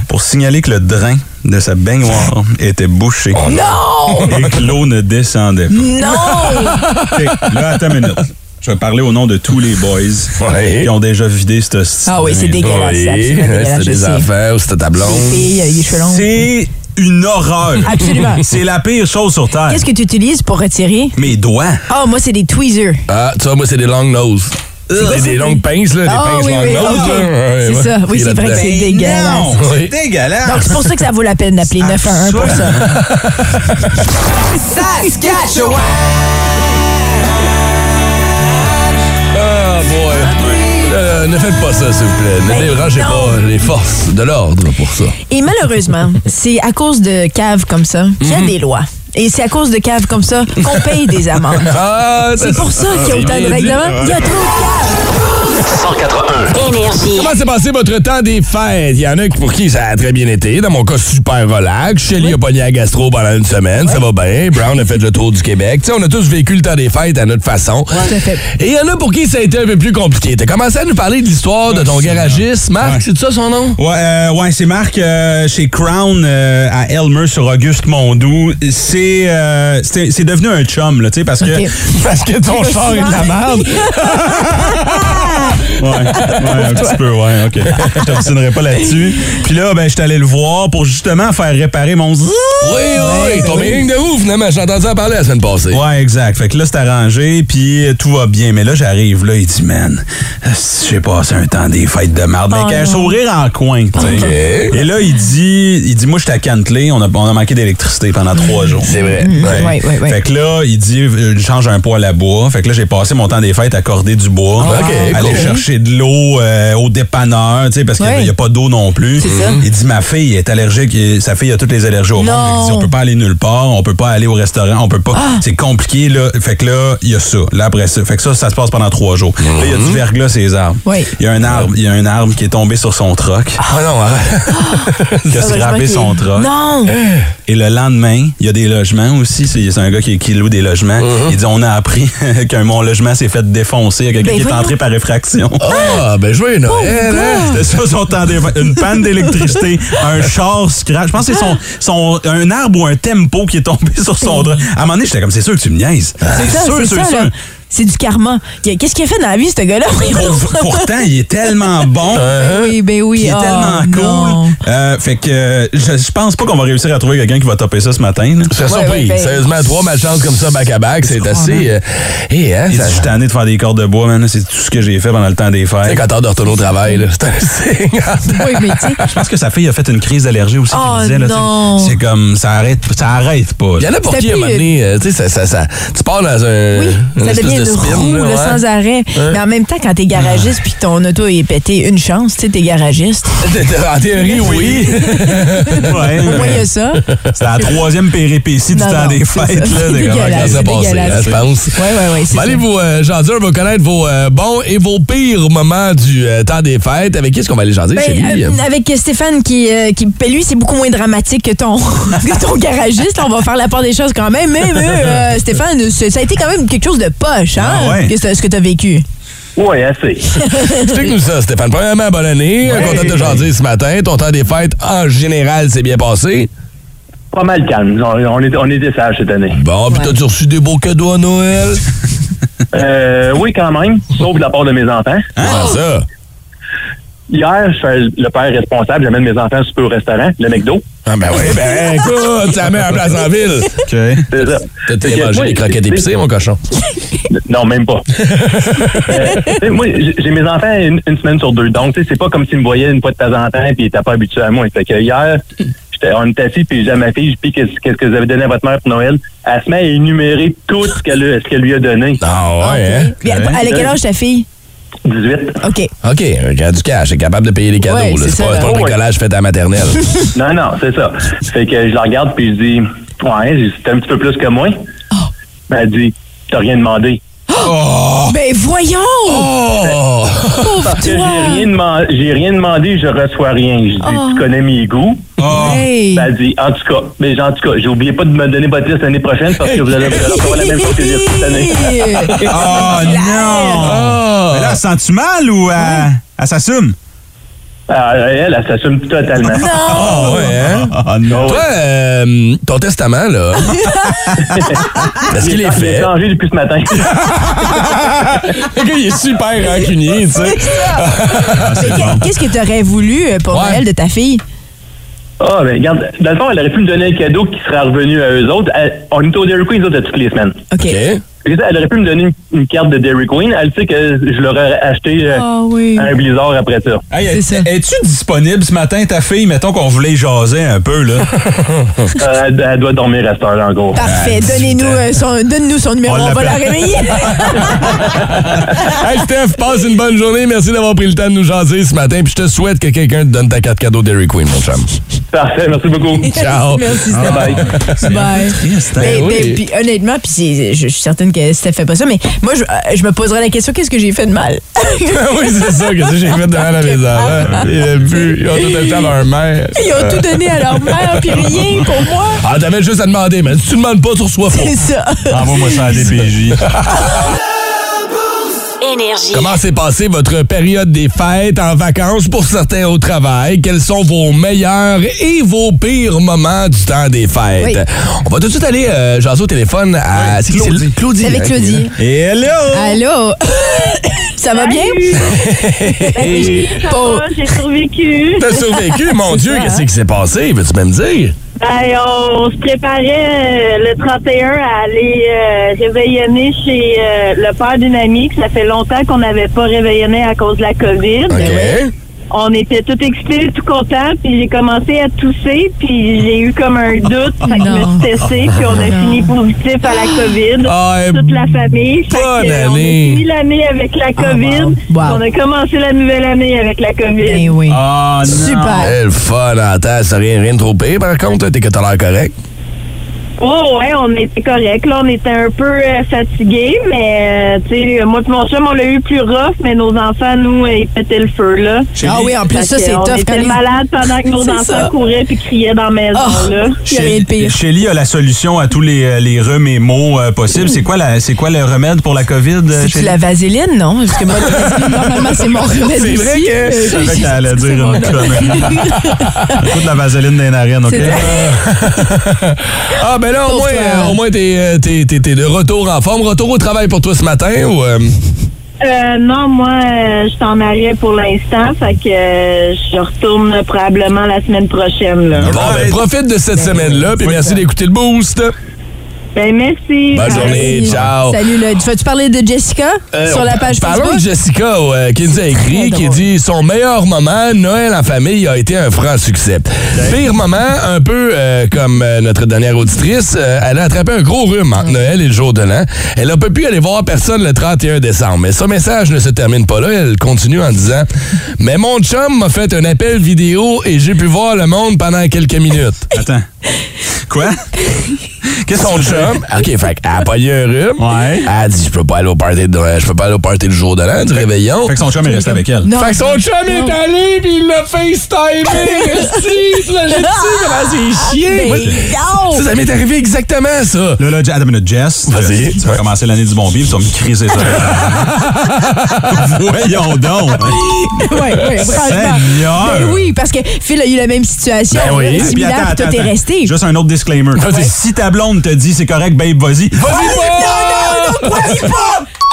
pour signaler que le drain de sa baignoire était bouché Non! et que l'eau ne descendait pas. Non! OK, là, attends une minute. Je vais parler au nom de tous les boys Ouais. qui ont déjà vidé ce style. Ah oui, c'est dégueulasse. c'est dégueulasse, des affaires ou c'était ta blonde? Euh. C'est une horreur. Absolument. C'est la pire chose sur Terre. Qu'est-ce que tu utilises pour retirer? Mes doigts. Ah, moi, c'est des tweezers. Ah, tu vois, moi, c'est des long nose. C'est des longues pinces, là, des Ah, pinces oui, long oui. Ouais, C'est ouais. ça. Oui, c'est vrai que c'est dégueulasse. Non, Oui. c'est dégueulasse. Donc, c'est pour ça que ça vaut la peine d'appeler 911 pour ça. Ah, Euh, ne faites pas ça, s'il vous plaît. Ne Ben, dérangez pas les forces de l'ordre pour ça. Et malheureusement, c'est à cause de caves comme ça qu'il y Mhm. a des lois. Et c'est à cause de caves comme ça qu'on paye des amendes. Ah, C'est pour ça qu'il y a autant de règlements. Il y a trop de caves. 181. Énergie. Comment s'est passé votre temps des fêtes? Il y en a pour qui ça a très bien été. Dans mon cas, super relax. Shelly a pogné à gastro pendant une semaine. Ça va bien. Brown a fait le tour du Québec. Tu sais, on a tous vécu le temps des fêtes à notre façon. Et il y en a pour qui ça a été un peu plus compliqué. T'as commencé à nous parler de l'histoire de ton garagiste. Marc, Ouais. c'est ça son nom? Ouais, euh, ouais c'est Marc euh, chez Crown euh, à Elmer sur Auguste Mondou. C'est euh, devenu un chum, là, tu sais, parce que. Parce que ton char est de la merde. Ouais, ouais, un petit peu, ouais, OK. Je t'obstinerai pas là-dessus. Puis là, ben, je suis allé le voir pour justement faire réparer mon... Oui, oui, ton meeting de ouf, finalement. J'ai entendu en parler la semaine passée. Ouais, exact. Fait que là, c'est arrangé, puis tout va bien. Mais là, j'arrive, là, il dit, man, j'ai passé un temps des fêtes de merde. Mais Oh avec un non. sourire en coin, tu sais. OK. Et là, il dit, il dit, moi, j'étais à Cantley, on a, on a manqué d'électricité pendant trois jours. C'est vrai. Ouais, ouais, ouais. Fait que là, il dit, je change un poêle à bois. Fait que là, j'ai passé mon temps des fêtes à corder du bois. OK, aller cool. chercher de l'eau euh, au dépanneur, tu sais, parce qu'il Ouais. n'y a pas d'eau non plus. Il dit, ma fille est allergique. et Sa fille a toutes les allergies au monde. Il dit, on peut pas aller nulle part. On peut pas aller au restaurant. On peut pas. C'est compliqué, là. Fait que là, il y a ça. Là, après ça. Fait que ça, ça se passe pendant trois jours. Là, il y a du verglas, ces arbres. Oui. Il y a un arbre, il y a un arbre qui est tombé sur son troc, Ah non, arrête. qui a scrappé son troc. Non! Et le lendemain, il y a des logements aussi. C'est c'est un gars qui, qui loue des logements. Uh-huh. Il dit on a appris qu'un mon logement s'est fait défoncer. Il y a quelqu'un Ben qui est entré par effraction. Ah, ben joué, Noël. hein? C'était ça son temps des fêtes. Une panne d'électricité, un char scratch. Je pense que c'est son, son, un arbre ou un tempo qui est tombé sur son drap. À un moment donné, j'étais comme, c'est sûr que tu me niaises. C'est ça, sûr, c'est sûr, ça, sûr. là. C'est du karma. Qu'est-ce qu'il a fait dans la vie, ce gars-là? Pour- pourtant, il est tellement bon. oui, ben oui. Il est oh, tellement cool. Euh, fait que je, je pense pas qu'on va réussir à trouver quelqu'un qui va topper ça ce matin. Je serais Ouais, surpris. ouais, ben- Sérieusement, trois malchances comme ça, back-à-back, c'est assez... euh, hein? Ça- je suis tanné de faire des cordes de bois, man. C'est tout ce que j'ai fait pendant le temps des fêtes. quand t'as de retourner au travail, là, c'est un signe. Oui, mais tu sais. Je pense que sa fille a fait une crise d'allergie aussi. qu'il Oh, disait, non. C'est comme, ça arrête, ça arrête pas. Il y en a pour qui, à un moment donné, euh, tu sais, ça, ça, ça- tu pars dans un. Oui, ça devient de une spin, roue là, là, ouais. sans arrêt. Mais en même temps, quand t'es garagiste puis que ton auto est pété, une chance, tu sais, t'es garagiste. En théorie, oui. Ouais. Au moins, il y a ça? C'est la troisième péripétie du Non, temps non, des c'est fêtes. C'est de comment dégueulasse. Ça ça s'est passé, dégueulasse. je pense. Oui, oui, oui. Bon, allez, vous, euh, jaser, on va connaître vos euh, bons et vos pires moments du euh, temps des fêtes. Avec qui est-ce qu'on va aller jaser Ben, chez lui? euh, avec Stéphane qui, qui ben, lui c'est beaucoup moins dramatique que ton que ton garagiste on va faire la part des choses quand même mais, mais, euh, Stéphane c'est- ça a été quand même quelque chose de poche hein Ah ouais. que ce que tu as vécu Oui, assez. Explique-nous ça, Stéphane. Premièrement, bonne année. Ouais. Content de te jaser ce matin. Ton temps des fêtes, en général, s'est bien passé? Pas mal calme. On, on est, on était sages cette année. Bon, puis Ouais. t'as-tu reçu des beaux cadeaux à Noël? Euh, oui, quand même, sauf de la part de mes enfants. Comment ça? Hier, je fais le père responsable. J'amène mes enfants super au restaurant, le McDo. Ah ben oui, ben écoute, ça met en place en ville. OK. C'est ça. T'as mangé des croquettes épicées, mon cochon? Non, même pas. Euh, moi, j'ai mes enfants une, une semaine sur deux. Donc, tu sais, c'est pas comme s'ils me voyaient une fois de temps en temps puis ils étaient pas habitués à moi. Fait que hier, j'étais- on était assis puis j'ai à ma fille, je dis qu'est-ce que vous avez donné à votre mère pour Noël? Elle se met à énumérer tout ce qu'elle lui a donné. Ah ouais, hein? Puis, elle elle a quel âge ta fille? 18. OK OK, a du cash, est capable de payer les cadeaux. Ouais, c'est pas, un Ouais. bricolage fait à la maternelle. Non, non, c'est ça. Fait que je la regarde puis je dis, ouais, c'est un petit peu plus que moi. Ben, elle dit, t'as rien demandé. Ben voyons Oh! pauvre Parce que j'ai rien, j'ai rien demandé, je reçois rien. Je dis, tu connais mes goûts. Hey. Ben, elle dit, en tout cas, mais en tout cas, j'ai oublié pas de me donner votre liste l'année prochaine parce que vous allez avoir la même chose que j'ai cette année. Oh non! Ah! Mais là, sens-tu mal ou euh, elle s'assume? Ah, elle, elle s'assume totalement. Ah ouais, hein? Oh non! Toi, euh, ton testament, là, est-ce qu'il est Il fait? est changé depuis ce matin. Le gars, il est super rancunier, tu sais. Qu'est- Qu'est-ce que tu aurais voulu euh, pour Ouais. Noël de ta fille? Ah, ben, regarde, dans le fond, elle aurait pu me donner un cadeau qui serait revenu à eux autres. Elle- on est au Dairy Queen, nous autres, toutes les semaines. OK, OK. Elle aurait pu me donner une, une carte de Dairy Queen. Elle sait que je leur aurais acheté euh, Ah oui. un blizzard après ça. Hey, Es-tu disponible ce matin, ta fille? Mettons qu'on voulait jaser un peu, là. Euh, elle, elle doit dormir à cette heure encore. Parfait. Ah, Donnez-nous euh, son, donne-nous son numéro, On on, va la réveiller. Hey Steph, passe une bonne journée. Merci d'avoir pris le temps de nous jaser ce matin. Puis je te souhaite que quelqu'un te donne ta carte cadeau Dairy Queen, mon chum. Parfait, merci beaucoup. Ciao. Merci, Bye Stéphane. bye. Bye. Triste, hein? Ben, oui. ben, puis honnêtement, puis c'est- je suis certaine que que fait pas ça. Mais moi, je, euh, je me poserais la question qu'est-ce que j'ai fait de mal? Oui, c'est ça, que j'ai fait de mal à mes enfants? Ils ont pu- ils ont tout acheté à leur mère. Ils ont tout donné à leur mère, puis rien pour moi. Ah, t'avais juste à demander, mais si tu demandes pas, tu reçois pas. C'est ça. Envoie-moi ça à DPJ. Énergie. Comment s'est passée votre période des fêtes en vacances pour certains au travail? Quels sont vos meilleurs et vos pires moments du temps des fêtes? Oui. On va tout de suite aller euh, jaser au téléphone à c'est Claudie. Claudie. Avec hein, Claudie. hello! Allô? ça va bien? J'ai survécu. T'as survécu, mon Dieu, qu'est-ce qui s'est passé? Veux-tu me dire? Ben, on se préparait euh, le 31 à aller euh, réveillonner chez euh, le père d'une amie que ça fait longtemps qu'on n'avait pas réveillonné à cause de la COVID. OK. On était tout excités, tout contents, puis j'ai commencé à tousser, puis j'ai eu comme un doute, fait que je me suis testée, puis on a fini positif à la COVID. Ah, toute la famille. Fait bonne que, euh, on a année. fini l'année avec la COVID. wow. Wow. On a commencé la nouvelle année avec la COVID. Ben oui. Ah. Super. Eh, le fun, attends, c'est rien, rien de trop pire, par contre, t'es que t'as l'air correct. Oh ouais, on était correct. Là, on était un peu euh, fatigués, mais euh, tu sais, moi et mon chum, on l'a eu plus rough, mais nos enfants, nous, euh, ils pétaient le feu là. Ah oui, en plus, ça, que, c'est on tough. était quand les- malades pendant que nos C'est enfants ça. couraient puis criaient dans la maison Oh. là. De pire. Shelly a la solution à tous les, les rhumes et maux euh, possibles. C'est quoi, la- c'est quoi le remède pour la COVID, euh, Shelly? la vaseline, non? Parce que moi, la vaseline, normalement, c'est mon remède C'est vrai aussi. que- Euh, Je savais qu'elle allait dire c'est mon une connerie. Écoute la vaseline des narines, OK? C'est- Ah, ben là, au moins, euh, au moins t'es, euh, t'es, t'es- t'es de retour en forme. Retour au travail pour toi ce matin ou. euh, Euh, non, moi, euh, je suis en arrêt pour l'instant, fait que euh, je retourne probablement la semaine prochaine là. Bon, ben, profite de cette semaine-là, puis merci d'écouter le boost. Ben merci. Bonne journée, ciao. Salut, là. Tu vas-tu parler de Jessica Euh, sur la page Parlons Facebook? de Jessica, euh, qui nous a écrit, qui drôle. dit son meilleur moment, Noël en famille, a été un franc succès. Pire moment, un peu euh, comme euh, notre dernière auditrice, euh, elle a attrapé un gros rhume entre Noël et le jour de l'an. Elle n'a pas pu aller voir personne le 31 décembre. Mais son message ne se termine pas là. Elle continue en disant Mais mon chum m'a fait un appel vidéo et j'ai pu voir le monde pendant quelques minutes. Attends. Quoi? Qu'est-ce Son que tu chum, OK, fait qu'elle a pogné un rhume. Ouais. Elle a dit Je peux pas aller au party de Noël, je peux pas aller au party du jour de l'an, du réveillon. Fait que son chum est resté avec elle. Non. Fait que son chum est allé pis il l'a FaceTimé. Esti, tu l'as comment c'est chiant. Mais non! Ça, ça m'est arrivé exactement ça. Là, là, attends une minute, Jess. Vas-y. Tu vas commencer l'année du bon vivre, tu vas me criser ça. Voyons donc. Oui, oui, franchement. Seigneur. Ben oui, parce que Phil a eu la même situation. Ben oui. Puis Similaire, attends, puis toi, t'es attends. resté. Juste un autre disclaimer. Si ta blonde te dit c'est correct, babe, vas-y. Vas-y pas!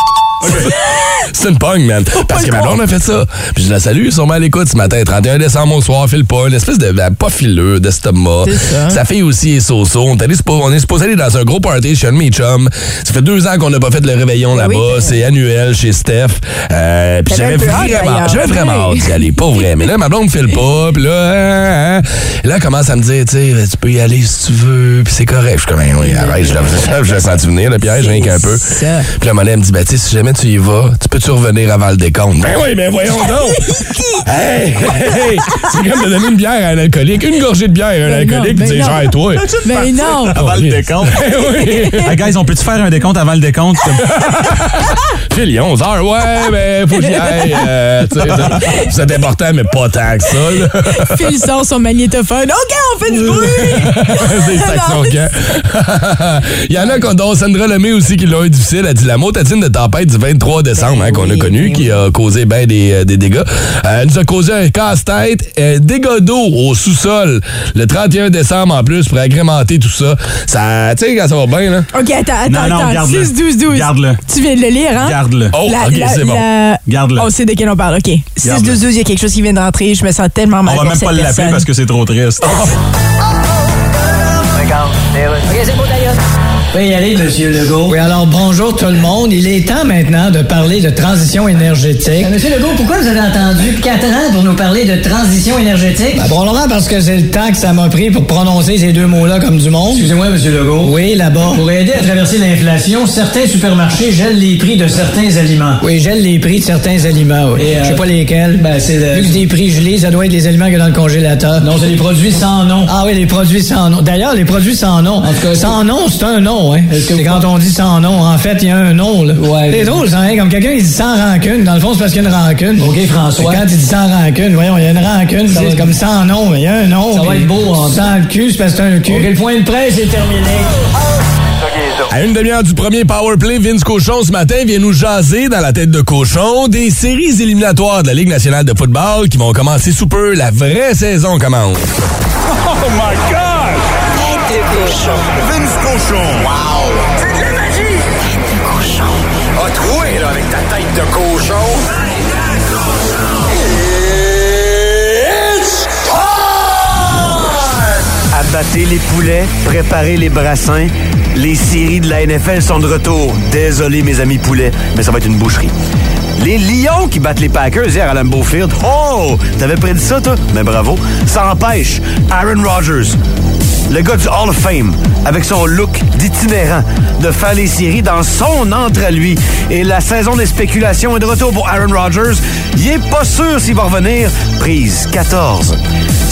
C'est une pogne, man. Parce que ma blonde a fait ça. Puis je la salue, sûrement à l'écoute ce matin. 31 décembre au soir, file pas. Une espèce de. ben, pas fileux, d'estomac. C'est ça. Sa fille aussi est so-so. On, est on supposé aller dans un gros party chez un de mes chums. Ça fait deux ans qu'on n'a pas fait le réveillon là-bas. Ben oui, c'est annuel chez Steph. Euh, puis j'avais vraiment, j'avais vraiment hâte d'y aller. Pas vrai. Mais là, ma blonde file pas. Puis là, hein, hein. là, elle commence à me dire, tu sais, tu peux y aller si tu veux. Puis c'est correct. Je suis comme, Ben oui, arrête, je l'ai- senti venir, le piège, rien qu'un peu. Puis là, mon elle me dit, ben, tu sais, si jamais tu y vas, tu peux-tu revenir avant le décompte? Ben oui, mais voyons donc! hey, hey, hey, c'est comme de donner une bière à un alcoolique, une gorgée de bière à un Ben non, alcoolique, ben puis tu non. gères toi. Mais non! Avant le décompte. Ben oui! Hey, guys, on peut-tu faire un décompte avant le décompte? Phil, il est 11 heures, ouais, mais faut que j'y aille. euh, tu sais, ça- c'est important, mais pas tant que ça, là. Phil sort son magnétophone. OK, on fait du bruit! Son camp. Il y en a qui ont, dont Sandra Lemay aussi qui l'ont eu difficile. Elle dit la motadine de tempête du 23 décembre hein, qu'on a connu, ben qui a causé bien des, euh, des dégâts. Euh, elle nous a causé un casse-tête, un dégât d'eau au sous-sol le 31 décembre en plus pour agrémenter tout ça. Ça, tu sais, quand ça va bien, là. OK, attends, attends, Non, non, attends. garde-le. 6, 12, 12. Garde-le. Tu viens de le lire, hein? Garde-le. Oh, La- ok, c'est bon. la- Garde-le. On sait de quel on parle, OK. 6, Garde-le. 12, 12, il y a quelque chose qui vient de rentrer. Je me sens tellement mal On va même pas l'appeler parce que c'est trop triste. Peut y aller, Monsieur Legault. Oui, alors bonjour tout le monde. Il est temps maintenant de parler de transition énergétique. Monsieur Legault, pourquoi vous avez attendu quatre ans pour nous parler de transition énergétique? Ben, probablement parce que c'est le temps que ça m'a pris pour prononcer ces deux mots-là comme du monde. Excusez-moi, Monsieur Legault. Oui, là-bas. Pour aider à traverser l'inflation, certains supermarchés gèlent les prix de certains aliments. Oui, gèlent les prix de certains aliments, oui. Je sais pas lesquels. Ben, c'est le... Vu que c'est des prix gelés, ça doit être les aliments qu'il y a dans le congélateur. Non, c'est les produits sans nom. Ah oui, les produits sans nom. D'ailleurs, les produits sans nom. En tout cas, sans nom, c'est un nom. Nom, hein. C'est quand on dit sans nom, en fait, il y a un nom, là. C'est drôle, ça, hein, comme quelqu'un qui dit sans rancune. Dans le fond, c'est parce qu'il y a une rancune. OK, François. Quand il dit sans rancune, voyons, il y a une rancune. C'est comme sans nom, mais il y a un nom. Ça va être beau, hein. Sans le cul, c'est parce que c'est un cul. OK, le point de presse est terminé. À une demi-heure du premier Powerplay, Vince Cochon ce matin vient nous jaser dans la tête de cochon des séries éliminatoires de la Ligue nationale de football qui vont commencer sous peu. La vraie saison commence. Oh my God! Cochon. Vince cochon. Wow! C'est de la magie! Tête de cochon. A troué, là, avec ta tête de cochon. Tête de cochon. It's Abattez les poulets, préparez les brassins. Les séries de la NFL sont de retour. Désolé, mes amis poulets, mais ça va être une boucherie. Les Lions qui battent les Packers hier à Lambeau Field. Oh! T'avais prédit ça, toi? Mais bravo. Ça empêche Aaron Rodgers, le gars du Hall of Fame, avec son look d'itinérant, de faire les séries dans son entre lui. Et la saison des spéculations est de retour pour Aaron Rodgers. Il est pas sûr s'il va revenir. Prise 14.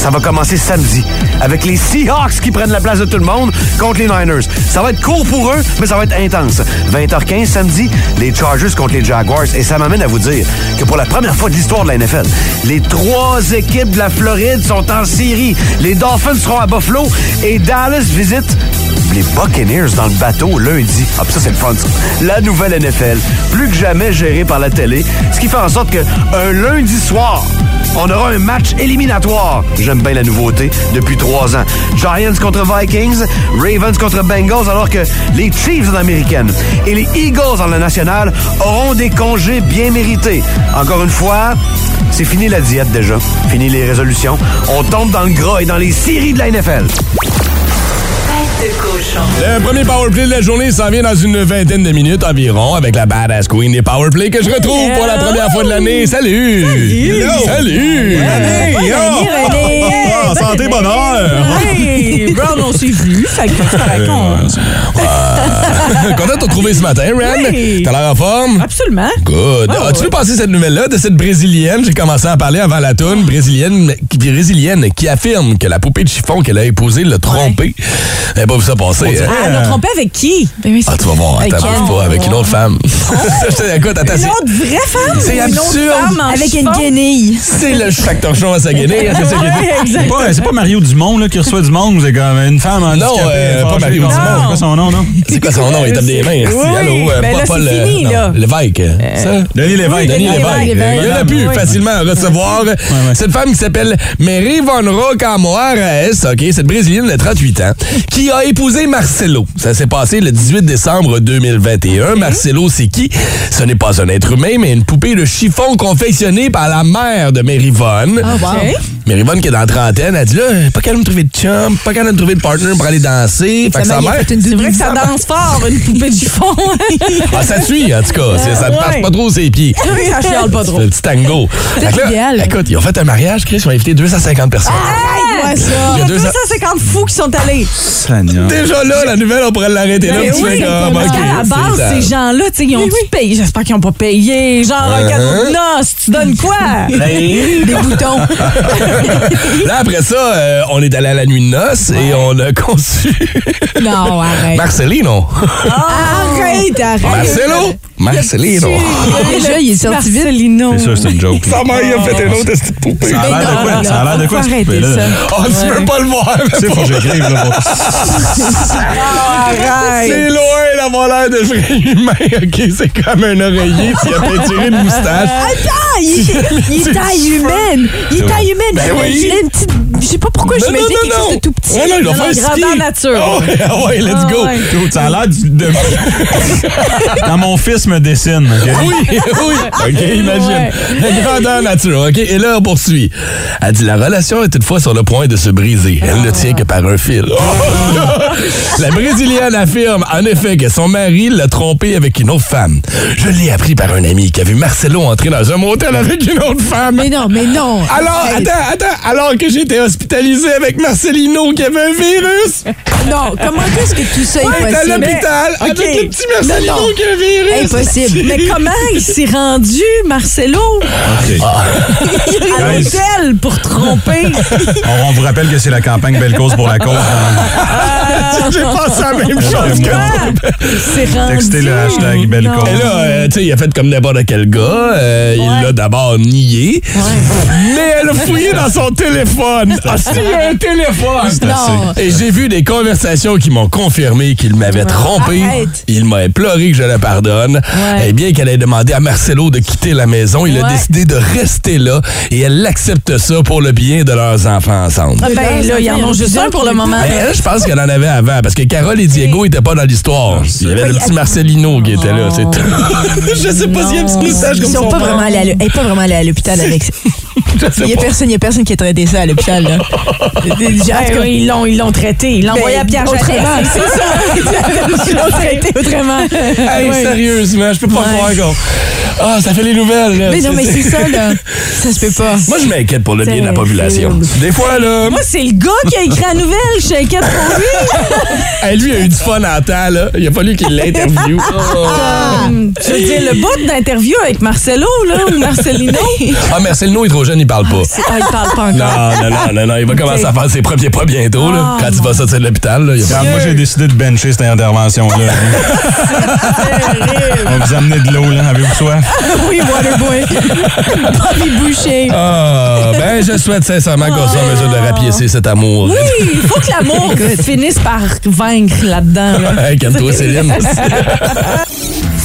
Ça va commencer samedi avec les Seahawks qui prennent la place de tout le monde contre les Niners. Ça va être court pour eux, mais ça va être intense. 20h15 samedi, les Chargers contre les Jaguars. Et ça m'amène à vous dire que pour la première fois de l'histoire de la NFL, les trois équipes de la Floride sont en série. Les Dolphins seront à Buffalo et Dallas visite les Buccaneers dans le bateau lundi. Pis ça, c'est le fun. ça. La nouvelle NFL, plus que jamais gérée par la télé, ce qui fait en sorte que un lundi soir, on aura un match éliminatoire. J'aime bien la nouveauté depuis trois ans. Giants contre Vikings, Ravens contre Bengals, alors que les Chiefs en américaine et les Eagles en la nationale auront des congés bien mérités. Encore une fois, c'est fini la diète déjà. Fini les résolutions. On tombe dans le gras et dans les séries de la NFL. Tête de cochon. Le premier Powerplay de la journée s'en vient dans une vingtaine de minutes environ avec la badass queen des Powerplay que je retrouve pour la première fois de l'année. Salut! Salut! Salut! Ah, santé, bonheur! Hey, Brown, on s'est vu. Fait que raconte. Content de te retrouver ce matin, Ren? Oui. T'as l'air en forme? Absolument. Good. Ah, As-tu ouais. vu passer cette nouvelle-là de cette brésilienne? J'ai commencé à en parler avant la toune. Brésilienne qui, brésilienne qui affirme que la poupée de chiffon qu'elle a épousée l'a trompée. Elle n'a pas vu ça passer. hein? Ah, elle a trompé avec qui? Ah, tu vas voir. Elle. pas, avec une autre femme. Je te- Écoute, attends, Une c'est- autre vraie femme? C'est ou une autre absurde. femme en Avec une guenille. c'est le facteur chon à sa guenille. c'est ça. Ouais, exact. C'est pas, pas Mario Dumont là, qui reçoit du monde, c'est comme une femme en Non, euh, pas Mario Dumont. C'est quoi son nom, non? C'est quoi son nom? Il tape des mains. Oui, Allô, ben pas là, Paul, euh. Lévesque. ça? Denis Lévesque. Denis Lévesque, Lévesque. Lévesque. Il a pu Oui. facilement recevoir cette femme qui s'appelle Mary Von Roca Moares, OK, cette Brésilienne de 38 ans, qui a épousé Marcelo. Ça s'est passé le 18 décembre 2021. Marcelo, c'est qui? Ce n'est pas un être humain, mais une poupée de chiffon confectionnée par la mère de Mary Von. Ah, wow. Mary Von, qui est dans la trentaine, a dit là, pas qu'elle me trouver de chum, pas qu'elle me trouver de partner pour aller danser. Fait que sa mère... C'est vrai que ça danse fort, une poupée de chiffon. Ah, ça suit, en tout cas. C'est- Ça ne passe pas trop ses pieds. Oui, ça chiale pas trop. C'est un petit tango. Fait que là, idéal. Écoute, ils ont fait un mariage, Chris, ils ont invité 250 personnes. Arrête-moi ça. Il y a y a deux- 250 fous qui sont allés. Seigneur. Déjà là, la nouvelle, on pourrait l'arrêter là. Ben puis tu oui, fais comme, parce OK, qu'à la base, ces gens-là, tu sais, ils ont tout payé. J'espère qu'ils n'ont pas payé. Genre un Uh-huh. cadeau de noces. Tu donnes quoi? Des boutons. Là, après ça, euh, on est allé à la nuit de noces et on a conçu Non, arrête. Marcelino. Arrête, arrête. Marcelo. Marcelino. Déjà, il est sorti vite. Marcelino. C'est sûr, c'est une joke. là. Sa mère, il a fait une autre poupée. Ça a l'air de quoi? Ça a l'air de quoi, cette poupée-là? Oh, tu peux pas le voir. Tu sais, faut que j'écrive, là, pour... Arrête. C'est loin d'avoir l'air de vrai humain, OK? C'est comme un oreiller s'il a peinturé une moustache. Attends, il, est taille humaine. Il est taille humaine. Ben oui. Il a une petite. Je sais pas pourquoi je me dis non, quelque chose de tout petit. Ouais, non, il a Non, fait un non, ski. grandeur nature. Ah ouais, ouais, let's go. Ah ouais. Dude, Ça a l'air du- de... Quand mon fils me dessine. Oui, oui. OK, imagine. Ouais. La grandeur nature, OK? Et là, on poursuit. Elle dit, la relation est toutefois sur le point de se briser. Elle ne tient que par un fil. la Brésilienne affirme, en effet, que son mari l'a trompée avec une autre femme. Je l'ai appris par un ami qui a vu Marcelo entrer dans un motel avec une autre femme. Mais non, mais non. Alors, attends, attends, alors que j'étais hospitalisé avec Marcelino qui avait un virus, Non, comment est-ce que tout ça est elle est à l'hôpital OK. avec le petit Marcelino Non, non. qui a un virus. Impossible. Mais comment il s'est rendu, Marcelo, OK. à l'hôtel pour tromper? On, on vous rappelle que c'est la campagne Belle Cause pour la cause. hein. J'ai pensé à la même chose que toi. C'est rendu. Textez le hashtag belle cause. Et là, euh, tu sais, il a fait comme n'importe quel gars. euh, Il l'a d'abord nié. Mais elle a fouillé dans son téléphone. Ah, a un téléphone! Et j'ai vu des conversations qui m'ont confirmé qu'il m'avait trompé. Arrête. Il m'a imploré que je le pardonne. Ouais. Et bien qu'elle ait demandé à Marcelo de quitter la maison, il a décidé de rester là et elle accepte ça pour le bien de leurs enfants ensemble. Ah, Ben là, ils en ont juste un pour le moment. Ben, je pense qu'elle en avait avant, parce que Carole et Diego n'étaient pas dans l'histoire. Il y avait le petit Marcelino qui était là. c'est tout. je sais pas s'il y a un petit message comme Ils ça. sont pas vraiment allés à l'hô- elle est pas vraiment allée à l'hôpital avec Il y a pas. personne, y a personne qui a traité ça à l'hôpital. là. En tout cas, ils l'ont, ils l'ont traité. Ils l'ont envoyé à Pierre autrement, c'est ça. Ils l'ont traité autrement. Hey, Ouais. sérieusement, je peux pas Ouais. croire qu'on... Ah, ça fait les nouvelles, là. Mais non, mais c'est ça, là. Ça se peut pas. Moi, je m'inquiète pour le bien de la population. Des fois, là... Moi, c'est le gars qui a écrit la nouvelle. Je suis inquiète pour lui. Hey, lui, il a eu du fun en temps, là. Il a fallu qu'il l'interviewe. Ah, je veux dire, le bout d'interview avec Marcelo, là, ou Marcelino. Ah, Marcelino est trop jeune, il parle pas. Ah, il parle pas Non, encore. non, non, non, non, il va commencer à faire ses premiers pas bientôt, là. Quand il va sortir de l'hôpital, là. il Ah, moi, j'ai décidé de bencher cette intervention-là. On va vous amener de l'eau, là. Avez-vous soif? Oui, Waterboy. Bobby Boucher. Ah, ben, je souhaite sincèrement qu'on soit en mesure de rapiécer cet amour. Oui, il faut que l'amour finisse par vaincre là-dedans. là. Hey, Calme-toi, Céline.